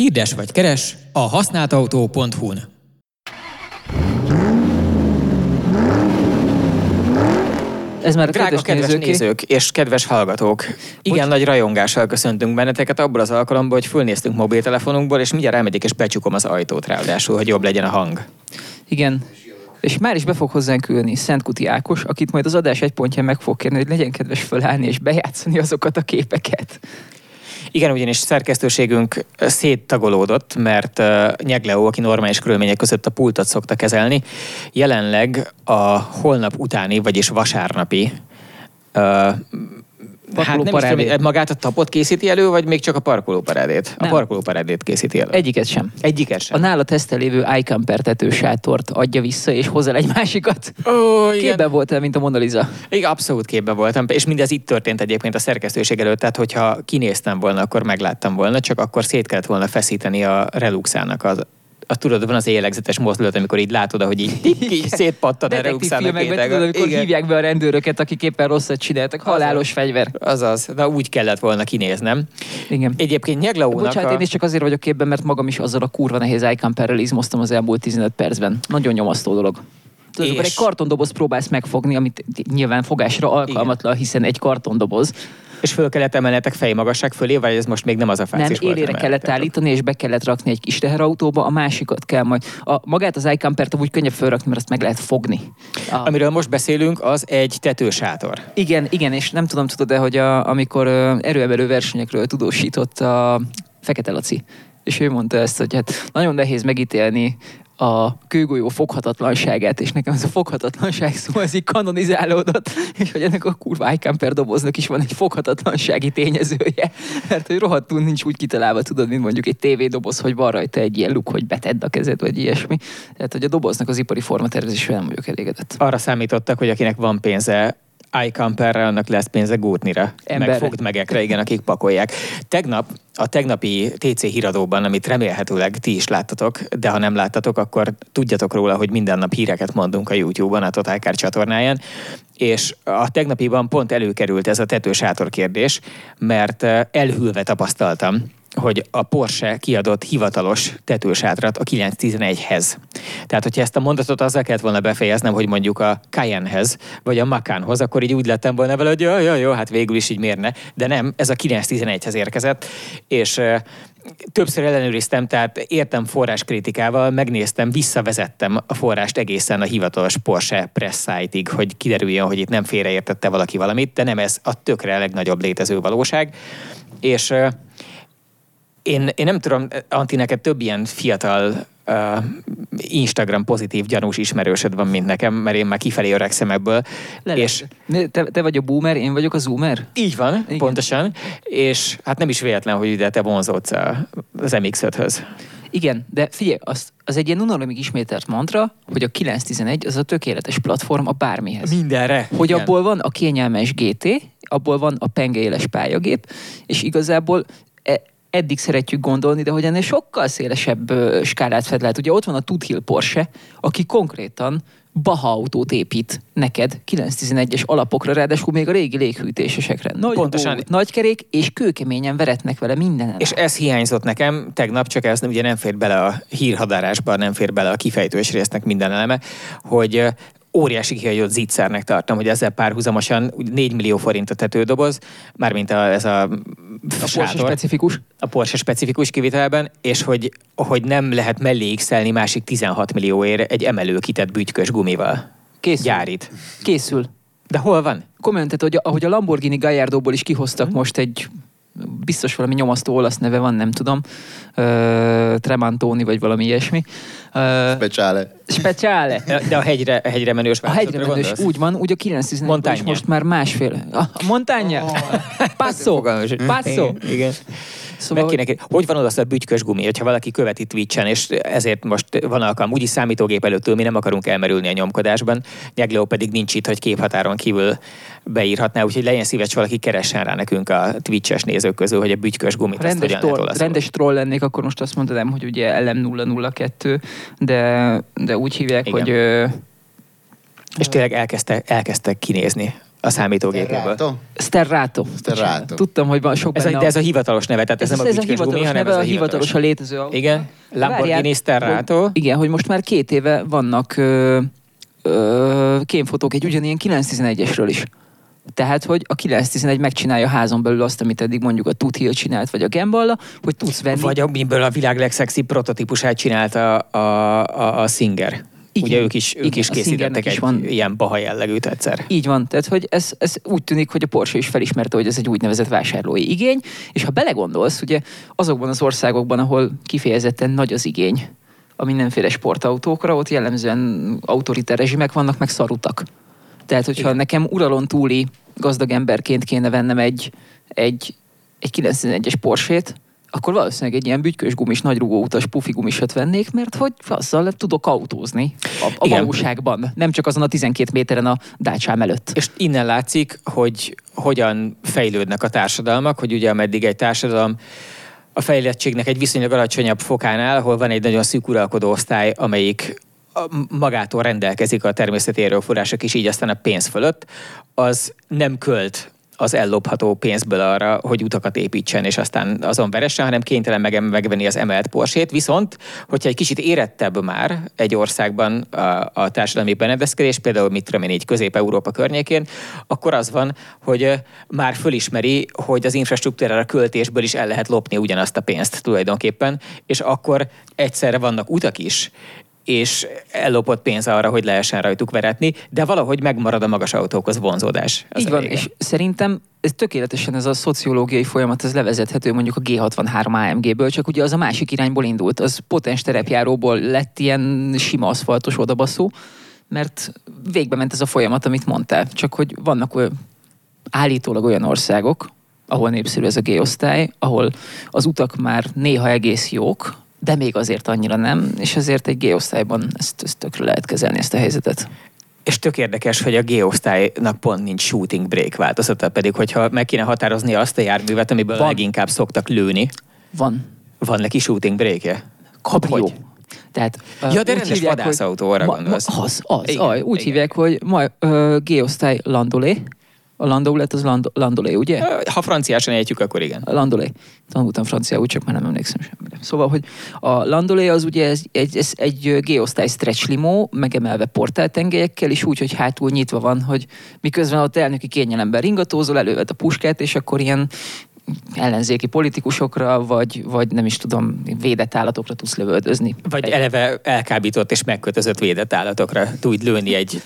Hirdes vagy keres a használtautó.hu-n. Ez már a Drága kedves, kedves nézőké. nézők és kedves hallgatók! Igen, nagy rajongással köszöntünk benneteket abból az alkalomból, hogy fölnéztünk mobiltelefonunkból, és mindjárt elmegyek és becsukom az ajtót ráadásul, hogy jobb legyen a hang. Igen. És már is be fog hozzánk ülni Szentkuti Ákos, akit majd az adás egy pontján meg fog kérni, hogy legyen kedves fölállni és bejátszani azokat a képeket. Igen, ugyanis szerkesztőségünk széttagolódott, mert uh, Nyegleó, aki normális körülmények között a pultot szokta kezelni, jelenleg a holnap utáni, vagyis vasárnapi Hát nem is Parkolóparádé. tudom, magát a tapot készíti elő, vagy még csak a parkolóparádét? A Nem. parkolóparádét készíti elő. Egyiket sem. Egyiket A sem. nála tesztel lévő iCamper tetősátort adja vissza, és hozzá egy másikat. Ó, igen. Képben voltál, mint a Mona Lisa. Igen, abszolút képben voltam, és mindez itt történt egyébként a szerkesztőség előtt, tehát hogyha kinéztem volna, akkor megláttam volna, csak akkor szét kellett volna feszíteni a Reluxának az a tudod, van az élegzetes mozdulat, amikor így látod, hogy így, így, így a Detektív Reluxának filmekben réteg. tudod, amikor Igen. hívják be a rendőröket, akik éppen rosszat csináltak. Halálos fegyver. Azaz, na úgy kellett volna kinéznem. Igen. Egyébként Nyeglaónak Bocsánat, a... én is csak azért vagyok képben, mert magam is azzal a kurva nehéz iCamperrel izmoztam az elmúlt 15 percben. Nagyon nyomasztó dolog. Tudod, amikor És- egy kartondoboz próbálsz megfogni, amit nyilván fogásra alkalmatlan, hiszen egy kartondoboz. És föl kellett emelnetek fejmagasság fölé, vagy ez most még nem az a Nem, fázis volt, élére kellett állítani, és be kellett rakni egy kis teherautóba, a másikat kell majd. A, magát az iCampert úgy könnyebb felrakni, mert azt meg lehet fogni. A, Amiről most beszélünk, az egy tetősátor. Igen, igen, és nem tudom, tudod-e, hogy a, amikor erőemelő versenyekről tudósított a Fekete Laci, és ő mondta ezt, hogy hát nagyon nehéz megítélni a kőgolyó foghatatlanságát, és nekem ez a foghatatlanság szó, ez így kanonizálódott, és hogy ennek a kurva iCamper doboznak is van egy foghatatlansági tényezője, mert hogy rohadtul nincs úgy kitalálva, tudod, mint mondjuk egy tévédoboz, hogy van rajta egy ilyen luk, hogy betedd a kezed, vagy ilyesmi. Tehát, hogy a doboznak az ipari formatervezésre nem vagyok elégedett. Arra számítottak, hogy akinek van pénze iCamperre, annak lesz pénze Gótnira, Emberre. meg fogdmegekre, igen, akik pakolják. Tegnap, a tegnapi TC híradóban, amit remélhetőleg ti is láttatok, de ha nem láttatok, akkor tudjatok róla, hogy minden nap híreket mondunk a YouTube-on, a Total Car csatornáján, és a tegnapiban pont előkerült ez a tetősátor kérdés, mert eh, elhűlve tapasztaltam, hogy a Porsche kiadott hivatalos tetősátrat a 911-hez. Tehát, hogyha ezt a mondatot azzal kellett volna befejeznem, hogy mondjuk a Cayennehez, vagy a Macanhoz, akkor így úgy lettem volna vele, hogy jó, jó, jó, hát végül is így mérne. De nem, ez a 911-hez érkezett, és többször ellenőriztem, tehát értem forráskritikával, megnéztem, visszavezettem a forrást egészen a hivatalos Porsche press site-ig, hogy kiderüljön, hogy itt nem félreértette valaki valamit, de nem ez a tökre legnagyobb létező valóság. És én, én nem tudom, Anti, neked több ilyen fiatal uh, Instagram pozitív gyanús ismerősöd van, mint nekem, mert én már kifelé öregszem ebből. És te, te vagy a boomer, én vagyok a zoomer? így van, Igen. Pontosan. És hát nem is véletlen, hogy ide te vonzódsz az MX-5-höz. Igen, de figyelj, az, az egy ilyen unalomig ismételt mantra, hogy a 911 az a tökéletes platform a bármihez. Mindenre. Hogy Igen. abból van a kényelmes GT, abból van a pengeéles pályagép, és igazából e, eddig szeretjük gondolni, de hogy ennél sokkal szélesebb skálát fed lehet. Ugye ott van a Tudhill Porsche, aki konkrétan Baha autót épít neked 911-es alapokra, ráadásul még a régi léghűtésesekre. Nagy Pontosan. bót, nagy kerék, és kőkeményen veretnek vele mindenen. És ez hiányzott nekem tegnap, csak ez ugye nem fér bele a hírhadárásba, nem fér bele a kifejtős résznek minden eleme, hogy óriási kihagyott zicsernek tartom, hogy ezzel párhuzamosan úgy 4 millió forint a tetődoboz, mármint a, ez a, a Porsche specifikus. a Porsche specifikus kivitelben, és hogy, hogy nem lehet mellé x másik 16 millióért egy emelőkitett bütykös gumival. Készül. Gyárít. Készül. De hol van? Komolyan, tehát, hogy ahogy a Lamborghini Gallardoból is kihoztak most egy biztos valami nyomasztó olasz neve van, nem tudom, uh, Tremantoni vagy valami ilyesmi. Uh, Speciale. speciale. De a hegyre, a hegyre menős A hegyre menős, gondolsz? úgy van, úgy a 911 is Montagne. most már másfél. A a Montagne? Passo. Fogalmam sincs. Passo. Igen. Szóval, Meg kéne, hogy van oda a bütykös gumi, hogyha valaki követi Twitch-en, és ezért most van alkalom, úgyis számítógép előttől mi nem akarunk elmerülni a nyomkodásban, Nyegló pedig nincs itt, hogy képhatáron kívül beírhatná, úgyhogy legyen szíves valaki keressen rá nekünk a Twitch-es nézők közül, hogy a bütykös gumit ha rendes, hogyan lehet troll, olaszul. rendes troll lennék, akkor most azt mondanám, hogy ugye LM002, de, de úgy hívják, Igen. hogy ö, És tényleg elkezdtek, elkezdtek kinézni a számítógépéből. Sterrato. Sterrato. Tudtam, hogy van sok Ez a, benne de ez a hivatalos neve, tehát ez, ez, nem a ez a gumi, hivatalos hanem neve, ez a hivatalosan létező autó. Igen, Lamborghini Várjál, Sterrato. Hogy, igen, hogy most már két éve vannak ö, ö, kémfotók egy ugyanilyen 911-esről is. Tehát, hogy a 911 megcsinálja házon belül azt, amit eddig mondjuk a Tut Hill csinált, vagy a Gemballa, hogy tudsz venni. Vagy amiből a világ legszexibb prototípusát csinálta a, a, a Singer. Igen. Ugye ők is, ők Igen, is készítettek egy is van. ilyen baha jellegűt egyszer. Így van, tehát hogy ez, ez úgy tűnik, hogy a Porsche is felismerte, hogy ez egy úgynevezett vásárlói igény, és ha belegondolsz, ugye azokban az országokban, ahol kifejezetten nagy az igény a mindenféle sportautókra, ott jellemzően autoritár rezsimek vannak, meg szarutak. Tehát, hogyha Igen. nekem uralon túli gazdag emberként kéne vennem egy, egy, egy 91-es Porsét, akkor valószínűleg egy ilyen bütykös gumis, nagy rugóutas pufi gumisat vennék, mert hogy azzal tudok autózni a, a Igen. valóságban, nem csak azon a 12 méteren a dácsám előtt. És innen látszik, hogy hogyan fejlődnek a társadalmak, hogy ugye ameddig egy társadalom a fejlettségnek egy viszonylag alacsonyabb fokánál, ahol van egy nagyon szűk uralkodó osztály, amelyik magától rendelkezik a természeti erőforrások is, így aztán a pénz fölött, az nem költ az ellopható pénzből arra, hogy utakat építsen, és aztán azon veressen, hanem kénytelen meg, megvenni az emelt porsét. Viszont, hogyha egy kicsit érettebb már egy országban a, a társadalmi berendezkedés, például mit tudom én így Közép-Európa környékén, akkor az van, hogy már fölismeri, hogy az infrastruktúrára költésből is el lehet lopni ugyanazt a pénzt tulajdonképpen, és akkor egyszerre vannak utak is, és ellopott pénz arra, hogy lehessen rajtuk veretni, de valahogy megmarad a magas autókhoz vonzódás. Az Így van, vége. és szerintem ez tökéletesen ez a szociológiai folyamat, ez levezethető mondjuk a G63 AMG-ből, csak ugye az a másik irányból indult, az potens terepjáróból lett ilyen sima aszfaltos odabaszó, mert végbe ment ez a folyamat, amit mondtál, csak hogy vannak olyan, állítólag olyan országok, ahol népszerű ez a G-osztály, ahol az utak már néha egész jók, de még azért annyira nem, és ezért egy G-osztályban ezt, ezt tökre lehet kezelni, ezt a helyzetet. És tök érdekes, hogy a G-osztálynak pont nincs shooting break változata, pedig hogyha meg kéne határozni azt a járművet, amiből Van. leginkább szoktak lőni, Van van neki shooting breakje? Kabrió. Hogy? Tehát, Ja, de rendes vadászautóra gondolsz. Az, az, Igen, aj, úgy igen. hívják, hogy ma, ö, G-osztály Landolé. A landoulet az land, Landolé, ugye? Ha franciásan ejtjük, akkor igen. A Landolé. Tanultam franciául, csak már nem emlékszem semmire. Szóval, hogy a Landolé az ugye ez, egy, ez egy G-osztály stretch limo, megemelve portáltengelyekkel, és úgy, hogy hátul nyitva van, hogy miközben ott elnöki kényelemben ringatózol, előved a puskát, és akkor ilyen ellenzéki politikusokra, vagy, vagy nem is tudom, védett állatokra tudsz lövöldözni. Vagy Egy- eleve elkábított és megkötözött védett állatokra tud lőni egy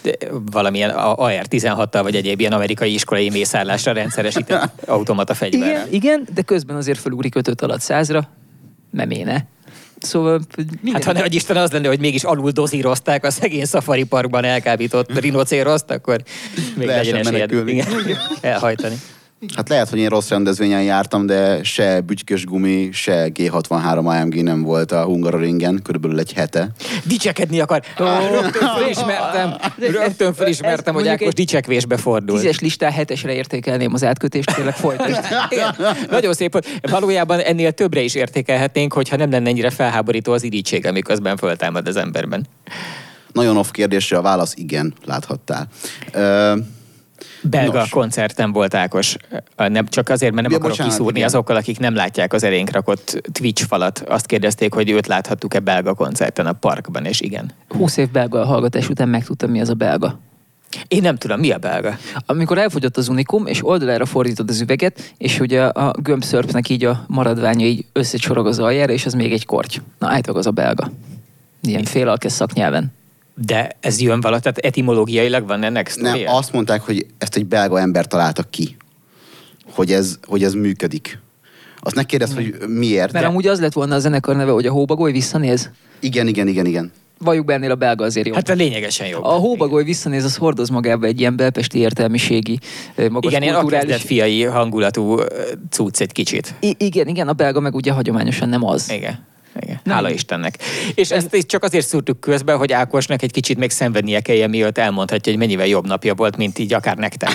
valamilyen AR-16-tal, vagy egyéb ilyen amerikai iskolai mészárlásra rendszeresített automata fegyverrel. Igen, igen, de közben azért felugrik ötöt alatt százra. Nem éne. Szóval minden... Hát ha ne adj Isten az lenne, hogy mégis alul dozírozták a szegény szafari parkban elkábított rinocéroszt, akkor még Lehessen legyen esélyed menekülni. Igen. Hát lehet, hogy én rossz rendezvényen jártam, de se bütykös gumi, se G63 AMG nem volt a Hungaroringen, körülbelül egy hete. Dicsekedni akar. Rögtön felismertem, rögtön felismertem, hogy Ákos dicsekvésbe fordul. Tízes listán hetesre értékelném az átkötést, kérlek folytasd. Nagyon szép. volt. Valójában ennél többre is értékelhetnénk, hogyha nem lenne ennyire felháborító az irítség, miközben föltámad az emberben. Nagyon off kérdésre a válasz igen, láthattál. Ö, Belga Nos. koncerten volt Ákos. Nem, csak azért, mert nem Ja, akarok bocsánat, kiszúrni igen. azokkal, akik nem látják az elénk rakott Twitch falat. Azt kérdezték, hogy őt láthattuk-e belga koncerten a parkban, és igen. 20 év belga hallgatás után megtudtam, mi az a belga. Én nem tudom, mi a belga? Amikor elfogyott az unikum, és oldalára fordítod az üveget, és ugye a gömbszörpnek így a maradványa így összecsorog az aljára, és az még egy korty. Na, állítólag az a belga. Ilyen félalkes szaknyelven. De ez jön vala, tehát etimológiailag van ennek nem, sztoria? azt mondták, hogy ezt egy belga ember találta ki, hogy ez, hogy ez működik. Azt ne kérdezz, hogy miért. Mert De... amúgy az lett volna a zenekar neve, hogy a hóbagoly visszanéz. Igen, igen, igen, igen. Valljuk be ennél a belga azért jó. Hát a lényegesen jobb. a hóbagoly visszanéz, az hordoz magába egy ilyen belpesti értelmiségi, magas Igen, ilyen kulturális... akezdet fiai hangulatú cucc egy kicsit. I- igen, igen, a belga meg ugye hagyományosan nem az. Igen. Igen. Nem. Hála Istennek. És ezt is csak azért szúrtuk közbe, hogy Ákosnak egy kicsit még szenvednie kelljen, mielőtt elmondhatja, hogy mennyivel jobb napja volt, mint így akár nektek.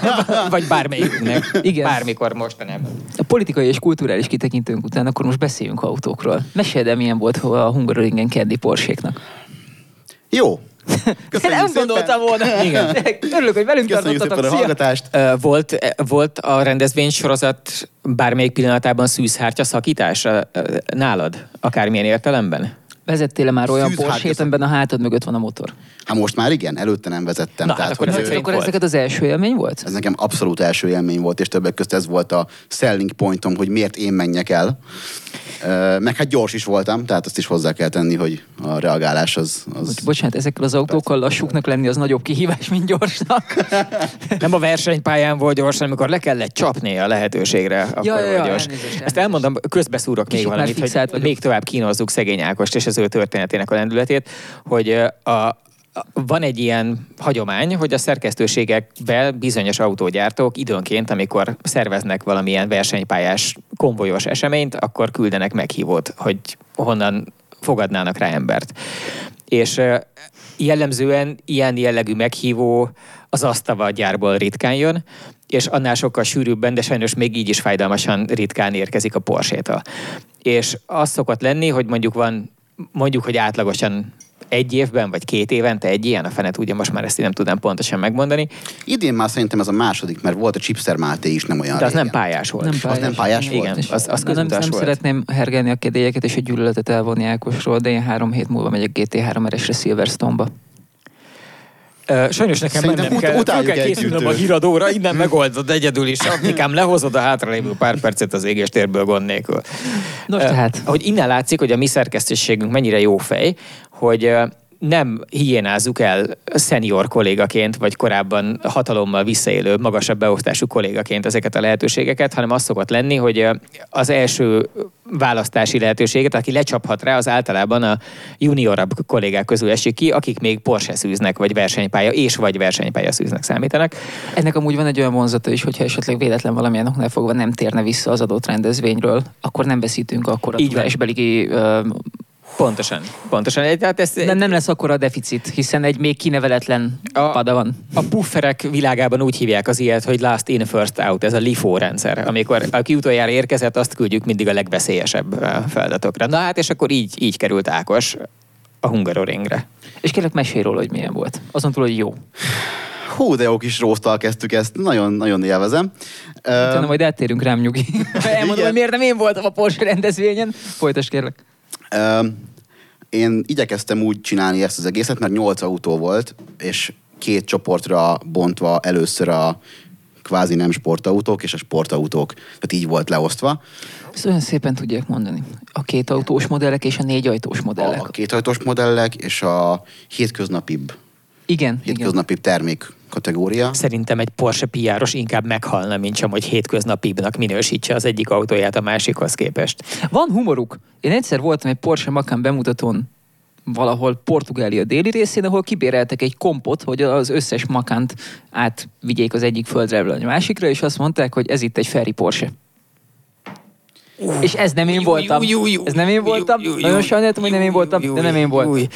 Vagy bármelyiknek. Igen. Bármikor mostanában. A politikai és kulturális kitekintőnk után akkor most beszéljünk autókról. Meséld el, milyen volt a Hungaroringen Candy Porséknak. Jó, Köszönjük nem szépen. gondoltam volna. Igen. Örülök, hogy velünk Köszönjük szépen a hallgatást. Volt, volt a rendezvény sorozat bármelyik pillanatában szűzhártya szakítás ö, ö, nálad? Akármilyen értelemben? Vezettél már olyan hátja- amiben a hátad mögött van a motor? Hát most már igen, előtte nem vezettem. Na, tehát, hát akkor hogy, ö, szerint Akkor volt. ezeket az első élmény volt? ez nekem abszolút első élmény volt, és többek között ez volt a selling pointom, hogy miért én menjek el. Meg hát gyors is voltam, tehát azt is hozzá kell tenni, hogy a reagálás az... az... Hogy, bocsánat, ezekkel az autókkal lassúknak lenni az nagyobb kihívás, mint gyorsnak. Nem a versenypályán volt gyorsan, amikor le kellett csapni a lehetőségre. Akkor ja, ja, gyors. elnézést, Ezt elmondom, közbeszúrok még Kicsit már valamit, hogy vagyok. még tovább kínozzuk szegény Ákost és az ő történetének a lendületét, hogy a- van egy ilyen hagyomány, hogy a szerkesztőségekben bizonyos autógyártók időnként, amikor szerveznek valamilyen versenypályás konvojos eseményt, akkor küldenek meghívót, hogy honnan fogadnának rá embert. És jellemzően ilyen jellegű meghívó az Asztava gyárból ritkán jön, és annál sokkal sűrűbben, de sajnos még így is fájdalmasan ritkán érkezik a Porsche-től. És az szokott lenni, hogy mondjuk van, mondjuk, hogy átlagosan egy évben, vagy két évente egy ilyen, a fene tudja, most már ezt én nem tudnám pontosan megmondani, Idén már szerintem ez a második, mert volt a Chipster Máté is nem olyan de az nem régen. pályás volt. Nem pályás. nem pályás volt? Igen, az, az nem, nem, nem volt. szeretném hergelni a kedélyeket és a gyűlöletet elvonni Ákosról, de én három hét múlva megyek GT3 RS-re Silverstone-ba. Sajnos nekem Szerintem mennem ut- kell, utáljuk kell készülnöm a híradóra, innen megoldod egyedül is. Apnikám, lehozod a hátralévő pár percet az égéstérből gond nélkül. Nos, tehát. Hogy innen látszik, hogy a mi szerkesztőségünk mennyire jó fej, hogy nem hiénázzuk el szenior kollégaként, vagy korábban hatalommal visszaélő, magasabb beosztású kollégaként ezeket a lehetőségeket, hanem az szokott lenni, hogy az első választási lehetőséget, aki lecsaphat rá, az általában a juniorabb kollégák közül esik ki, akik még Porsche szűznek, vagy versenypálya, és vagy versenypálya szűznek számítanak. Ennek amúgy van egy olyan vonzata is, hogyha esetleg véletlen valamilyen oknál fogva nem térne vissza az adott rendezvényről, akkor nem veszítünk akkor a tudásbeli... Pontosan, pontosan. Tehát ez, Nem, nem lesz akkor a deficit, hiszen egy még kineveletlen A- pada van. A pufferek világában úgy hívják az ilyet, hogy last in, first out, ez a LIFO rendszer. Amikor aki utoljára érkezett, azt küldjük mindig a legveszélyesebb feladatokra. Na hát, és akkor így, így került Ákos a Hungaroringre. És kérlek mesélj róla, hogy milyen volt. Azon túl, hogy jó. Hú, de jó kis róztal kezdtük ezt, nagyon-nagyon élvezem. Utána Ö, majd eltérünk rám, nyugi. Elmondom, Igen. hogy miért nem én voltam a Porsche rendezvényen. Folytasd kérlek. Én igyekeztem úgy csinálni ezt az egészet, mert nyolc autó volt, és két csoportra bontva először a kvázi nem sportautók és a sportautók. Tehát így volt leosztva. Ezt olyan szépen tudják mondani. A két autós modellek és a négy ajtós modellek. A kéthajtós modellek és a hétköznapibb, Igen, igen. hétköznapibb termék kategória. Szerintem egy Porsche piáros inkább meghalna, mint sem, hogy hétköznapibbnak minősítse az egyik autóját a másikhoz képest. Van humoruk. Én egyszer voltam egy Porsche Macan bemutatón valahol Portugália déli részén, ahol kibéreltek egy kompot, hogy az összes Macant átvigyék az egyik földre a másikra, és azt mondták, hogy ez itt egy Ferry Porsche. És ez nem én voltam. Ez nem én voltam. Nagyon sajnáltam, hogy nem én voltam, de nem én voltam. Új,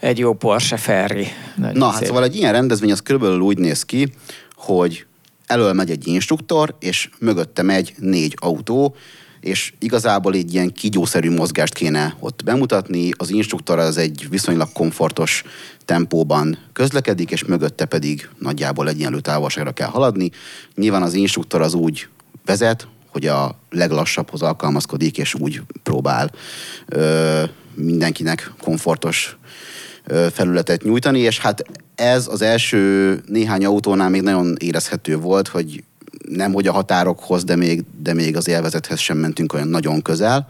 egy jó Porsche Ferri. Nagyon Na, hát szép. szóval egy ilyen rendezvény az körülbelül úgy néz ki, hogy elől megy egy instruktor, és mögötte megy négy autó, és igazából egy ilyen kígyószerű mozgást kéne ott bemutatni. Az instruktor az egy viszonylag komfortos tempóban közlekedik, és mögötte pedig nagyjából egyenlő távolságra kell haladni. Nyilván az instruktor az úgy vezet, hogy a leglassabbhoz alkalmazkodik, és úgy próbál ö, mindenkinek komfortos ö, felületet nyújtani, és hát ez az első néhány autónál még nagyon érezhető volt, hogy nem hogy a határokhoz, de még, de még az élvezethez sem mentünk olyan nagyon közel.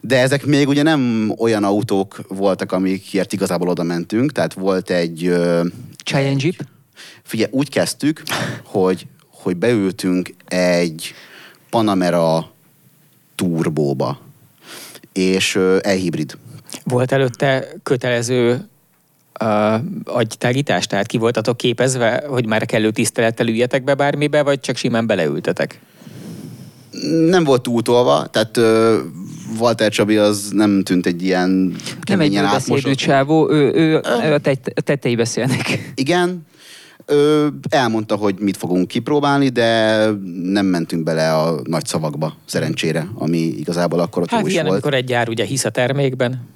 De ezek még ugye nem olyan autók voltak, amikért igazából oda mentünk, tehát volt egy... Cheyenne Jeep? Figyelj, úgy kezdtük, hogy, hogy beültünk egy Panamera turbóba, és e-hibrid. Volt előtte kötelező uh, agytágítás? Tehát ki voltatok képezve, hogy már kellő tisztelettel üljetek be bármibe, vagy csak simán beleültetek? Nem volt túltolva, tehát ö, Walter Csabi az nem tűnt egy ilyen Nem egy beszédű csávó, ő, ő, ő a, tettei beszélnek. Igen, ö, elmondta, hogy mit fogunk kipróbálni, de nem mentünk bele a nagy szavakba, szerencsére, ami igazából akkor ott Hát jó is ilyen, volt. amikor egy gyár ugye hisz a termékben.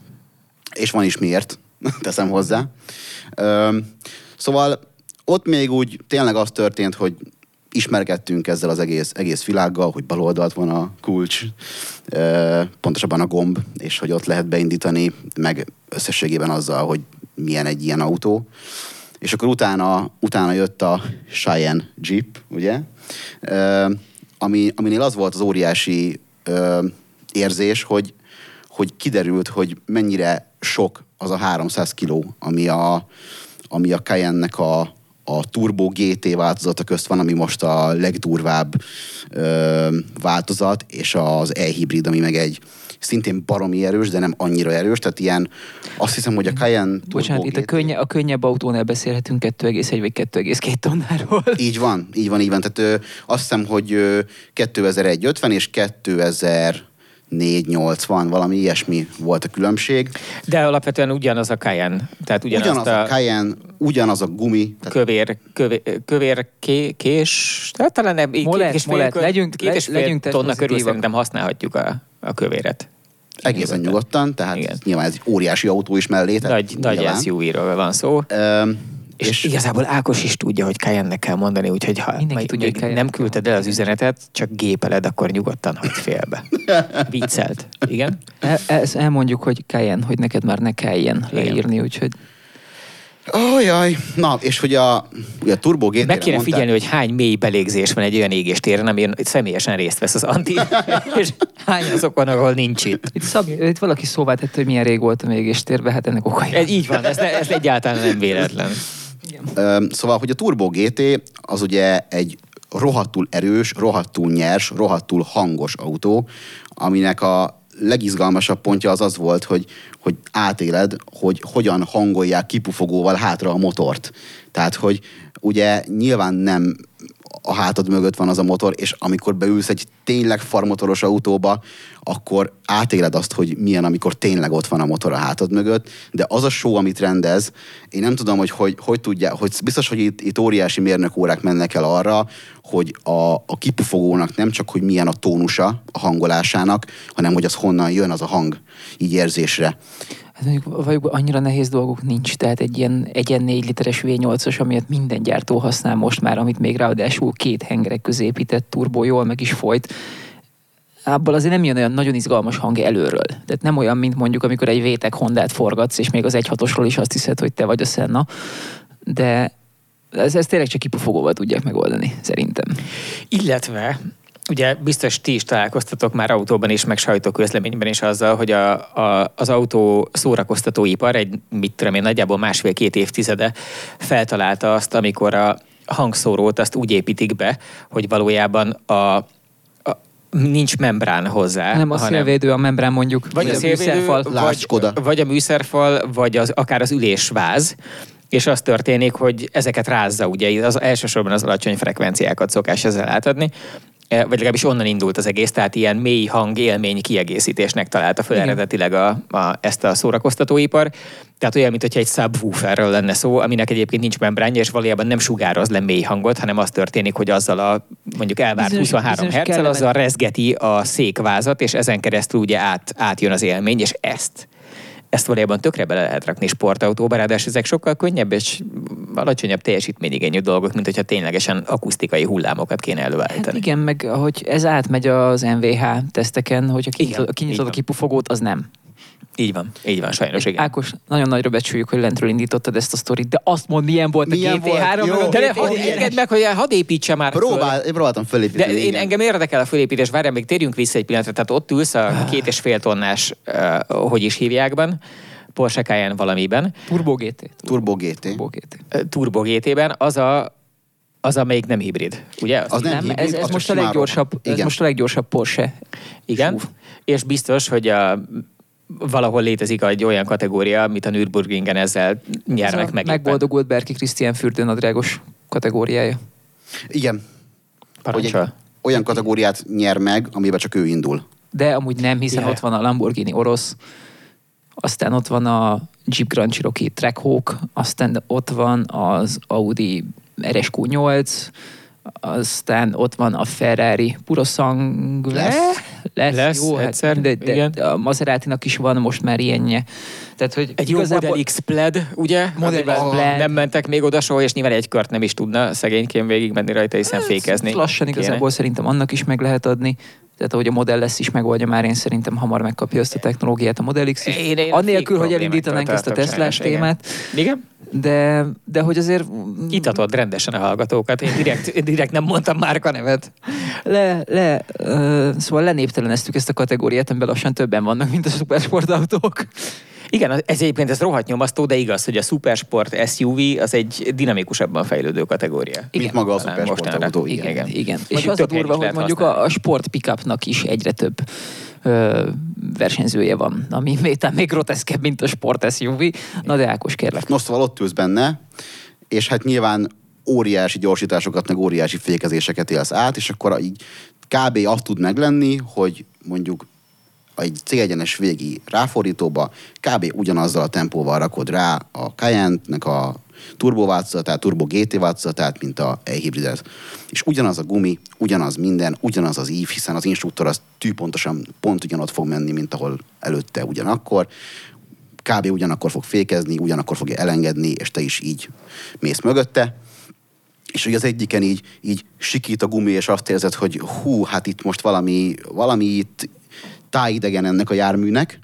És van is miért. teszem hozzá. Ö, szóval ott még úgy tényleg az történt, hogy ismerkedtünk ezzel az egész, egész világgal, hogy bal oldalt van a kulcs, pontosabban a gomb, és hogy ott lehet beindítani, meg összességében azzal, hogy milyen egy ilyen autó. És akkor utána, utána jött a Cheyenne Jeep, ugye? Ö, ami, aminél az volt az óriási ö, érzés, hogy, hogy kiderült, hogy mennyire sok az a 300 kiló, ami a, ami a Cayenne-nek a, a Turbo GT változata közt van, ami most a legdurvább ö, változat, és az e-hibrid, ami meg egy szintén baromi erős, de nem annyira erős, tehát ilyen, azt hiszem, hogy a Cayenne Turbo Bocsánat, itt a, könnye, a könnyebb autónál beszélhetünk 2,1 vagy 2,2 tonnáról. Így van, így van, így van. Tehát ö, azt hiszem, hogy ö, 2150 és 2480, valami ilyesmi volt a különbség. De alapvetően ugyanaz a Cayenne. Tehát ugyanaz Ugyanaz a Cayenne, ugyanaz a gumi, tehát kövér, kövér, kövér ké, kés, tehát talán nem, két Molet, és fél, molet, kö- legyünk- két és fél legyünk tonna körül szerintem használhatjuk a, a kövéret. egészen nyugodtan, tehát Igen. nyilván ez egy óriási autó is mellé. Nagy, nagy. SUV-ről van szó. Ö, És, és igazából Ákos is tudja, hogy Cayenne kell mondani, úgyhogy ha majd tudja, hogy Cayenne nem küldted el az üzenetet, csak gépeled, akkor nyugodtan hagyd félbe. Viccelt. Igen? El, ezt elmondjuk, hogy kelljen, hogy neked már ne kelljen Igen. leírni, úgyhogy Jaj. Na, és hogy a, ugye a Turbo GT-re Meg kéne mondták- figyelni, hogy hány mély belégzés van egy olyan égéstéren, amin személyesen részt vesz az Anti, és hány azokon, ahol nincs itt. itt, szab, itt valaki szóvá tette, hogy milyen rég voltam égéstérbe, hát ennek okai. Ez így van, ez, ez egyáltalán nem véletlen. Szóval, hogy a Turbo GT az ugye egy rohadtul erős, rohadtul nyers, rohadtul hangos autó, aminek a legizgalmasabb pontja az az volt, hogy, hogy átéled, hogy hogyan hangolják kipufogóval hátra a motort. Tehát, hogy ugye nyilván nem a hátad mögött van az a motor, és amikor beülsz egy tényleg farmotoros autóba, akkor átéled azt, hogy milyen, amikor tényleg ott van a motor a hátad mögött, de az a show, amit rendez, én nem tudom, hogy hogy, hogy tudja, hogy biztos, hogy itt, itt óriási mérnökórák mennek el arra, hogy a, a kipufogónak nem csak, hogy milyen a tónusa a hangolásának, hanem hogy az honnan jön az a hang, így érzésre. Hát mondjuk, vagy annyira nehéz dolgok nincs, tehát egy ilyen, egy ilyen 4 literes V8-os, amilyet minden gyártó használ most már, amit még ráadásul két hengerek közé épített turbó jól meg is folyt, abból azért nem jön olyan nagyon izgalmas hang előről. Tehát nem olyan, mint mondjuk, amikor egy vétek Hondát forgatsz, és még az 1.6-osról is azt hiszed, hogy te vagy a Senna. De ez, ez tényleg csak kipufogóval tudják megoldani, szerintem. Illetve, ugye biztos ti is találkoztatok már autóban is, meg sajtóközleményben is azzal, hogy a, a, az autó szórakoztatóipar egy, mit tudom én, nagyjából másfél-két évtizede feltalálta azt, amikor a hangszórót azt úgy építik be, hogy valójában a, a nincs membrán hozzá. Nem a szélvédő, a membrán mondjuk. Vagy a szélvédő, műszerfal. Vagy, vagy a műszerfal, vagy az, akár az ülésváz, és az történik, hogy ezeket rázza, ugye az elsősorban az alacsony frekvenciákat szokás ezzel átadni, vagy legalábbis onnan indult az egész, tehát ilyen mély hang élmény kiegészítésnek találta föl Igen. eredetileg a, a, ezt a szórakoztatóipar. Tehát olyan, mint hogyha egy subwooferről lenne szó, aminek egyébként nincs membránja, és valójában nem sugároz le mély hangot, hanem az történik, hogy azzal a mondjuk elvárt Bizonyos- 23 bizonyos herccel, azzal rezgeti a székvázat, és ezen keresztül ugye át, átjön az élmény, és ezt ezt valójában tökre bele lehet rakni sportautóba, ráadásul ezek sokkal könnyebb és alacsonyabb teljesítményigényű dolgok, mint hogyha ténylegesen akusztikai hullámokat kéne Hát előállítani. igen, meg hogy ez átmegy az NVH teszteken, hogyha Igen, kinyitod, így kinyitod a kipufogót, az nem. Így van, így van, sajnos igen. Ákos, nagyon nagyra becsüljük, hogy lentről indítottad ezt a sztorit, de azt mond, milyen volt Milyen a GT3, volt? meg a Jó. De ne, GT3. hadd engedd meg, hogy hadd építse már föl. Próbál, én próbáltam felépíteni. De én igen. engem érdekel a fölépítés, várjál, még térjünk vissza egy pillanatra. Tehát ott ülsz a két és fél tonnás, uh, hogy is hívjákban, Porsche Cayenne valamiben, Turbo GT. Turbo GT. Turbo GT. Turbo GT-ben, az a, az amelyik nem hibrid, ugye? Az nem Nem, hibrid, ez, ez most a leggyorsabb, ez most a leggyorsabb Porsche. Igen, SUV. és biztos, hogy a, valahol létezik egy olyan kategória, amit a Nürburgringen ezzel nyernek Ez meg. megboldogult Berki Krisztián fürdőnadrágos kategóriája. Igen. Hogy Parancsol. olyan kategóriát nyer meg, amiben csak ő indul. De amúgy nem, hiszen Jaj. ott van a Lamborghini orosz, aztán ott van a Jeep Grand Cherokee Trackhawk, aztán ott van az Audi RSQ8, aztán ott van a Ferrari Purosangue, Lesz. lesz, Lesz jó, egyszer, hát, de, de, igen. de a Maseratinak is van most már ilyenje. Tehát, hogy Egy jó Model X Plaid, ugye? Model Plaid. Nem mentek még oda soha, és nyilván egy kört nem is tudna szegényként végigmenni rajta, hiszen fékezni. Lassan kéne. igazából szerintem annak is meg lehet adni. Tehát ahogy a Model lesz is megoldja már, én szerintem hamar megkapja ezt a technológiát a Model X is. Én- én Annélkül, hogy elindítanánk ezt a Teslás tartok témát, Igen? De, de hogy azért Itatod rendesen a hallgatókat. Én direkt, én direkt nem mondtam márka nevet. le, le, uh, szóval lenépteleneztük ezt a kategóriát, amiben lassan többen vannak, mint a szupersportautók. Igen, ez egyébként ez rohadt nyomasztó, de igaz, hogy a Supersport SUV az egy dinamikusabban fejlődő kategória. Mint maga a Talán szupersportautó, mostanra. igen. igen. Igen. És az a durva, hogy mondjuk a, a sport pickupnak is egyre több ö, versenyzője van, ami még, még groteszkebb, mint a sport SUV. Na de Ákos, kérlek. No, szóval ott ülsz benne, és hát nyilván óriási gyorsításokat, meg óriási fékezéseket élsz át, és akkor így kb. azt tud meglenni, hogy mondjuk egy cégegyenes végi ráfordítóba kb. ugyanazzal a tempóval rakod rá a Cayenne-nek a turbováltozatát, turbo GT változatát, mint a e-hibridet. És ugyanaz a gumi, ugyanaz minden, ugyanaz az ív, hiszen az instruktor az tűpontosan pont ugyanott fog menni, mint ahol előtte ugyanakkor. Kb. ugyanakkor fog fékezni, ugyanakkor fogja elengedni, és te is így mész mögötte. És hogy az egyiken így, így sikít a gumi, és azt érzed, hogy hú, hát itt most valami, valami itt tájidegen ennek a járműnek.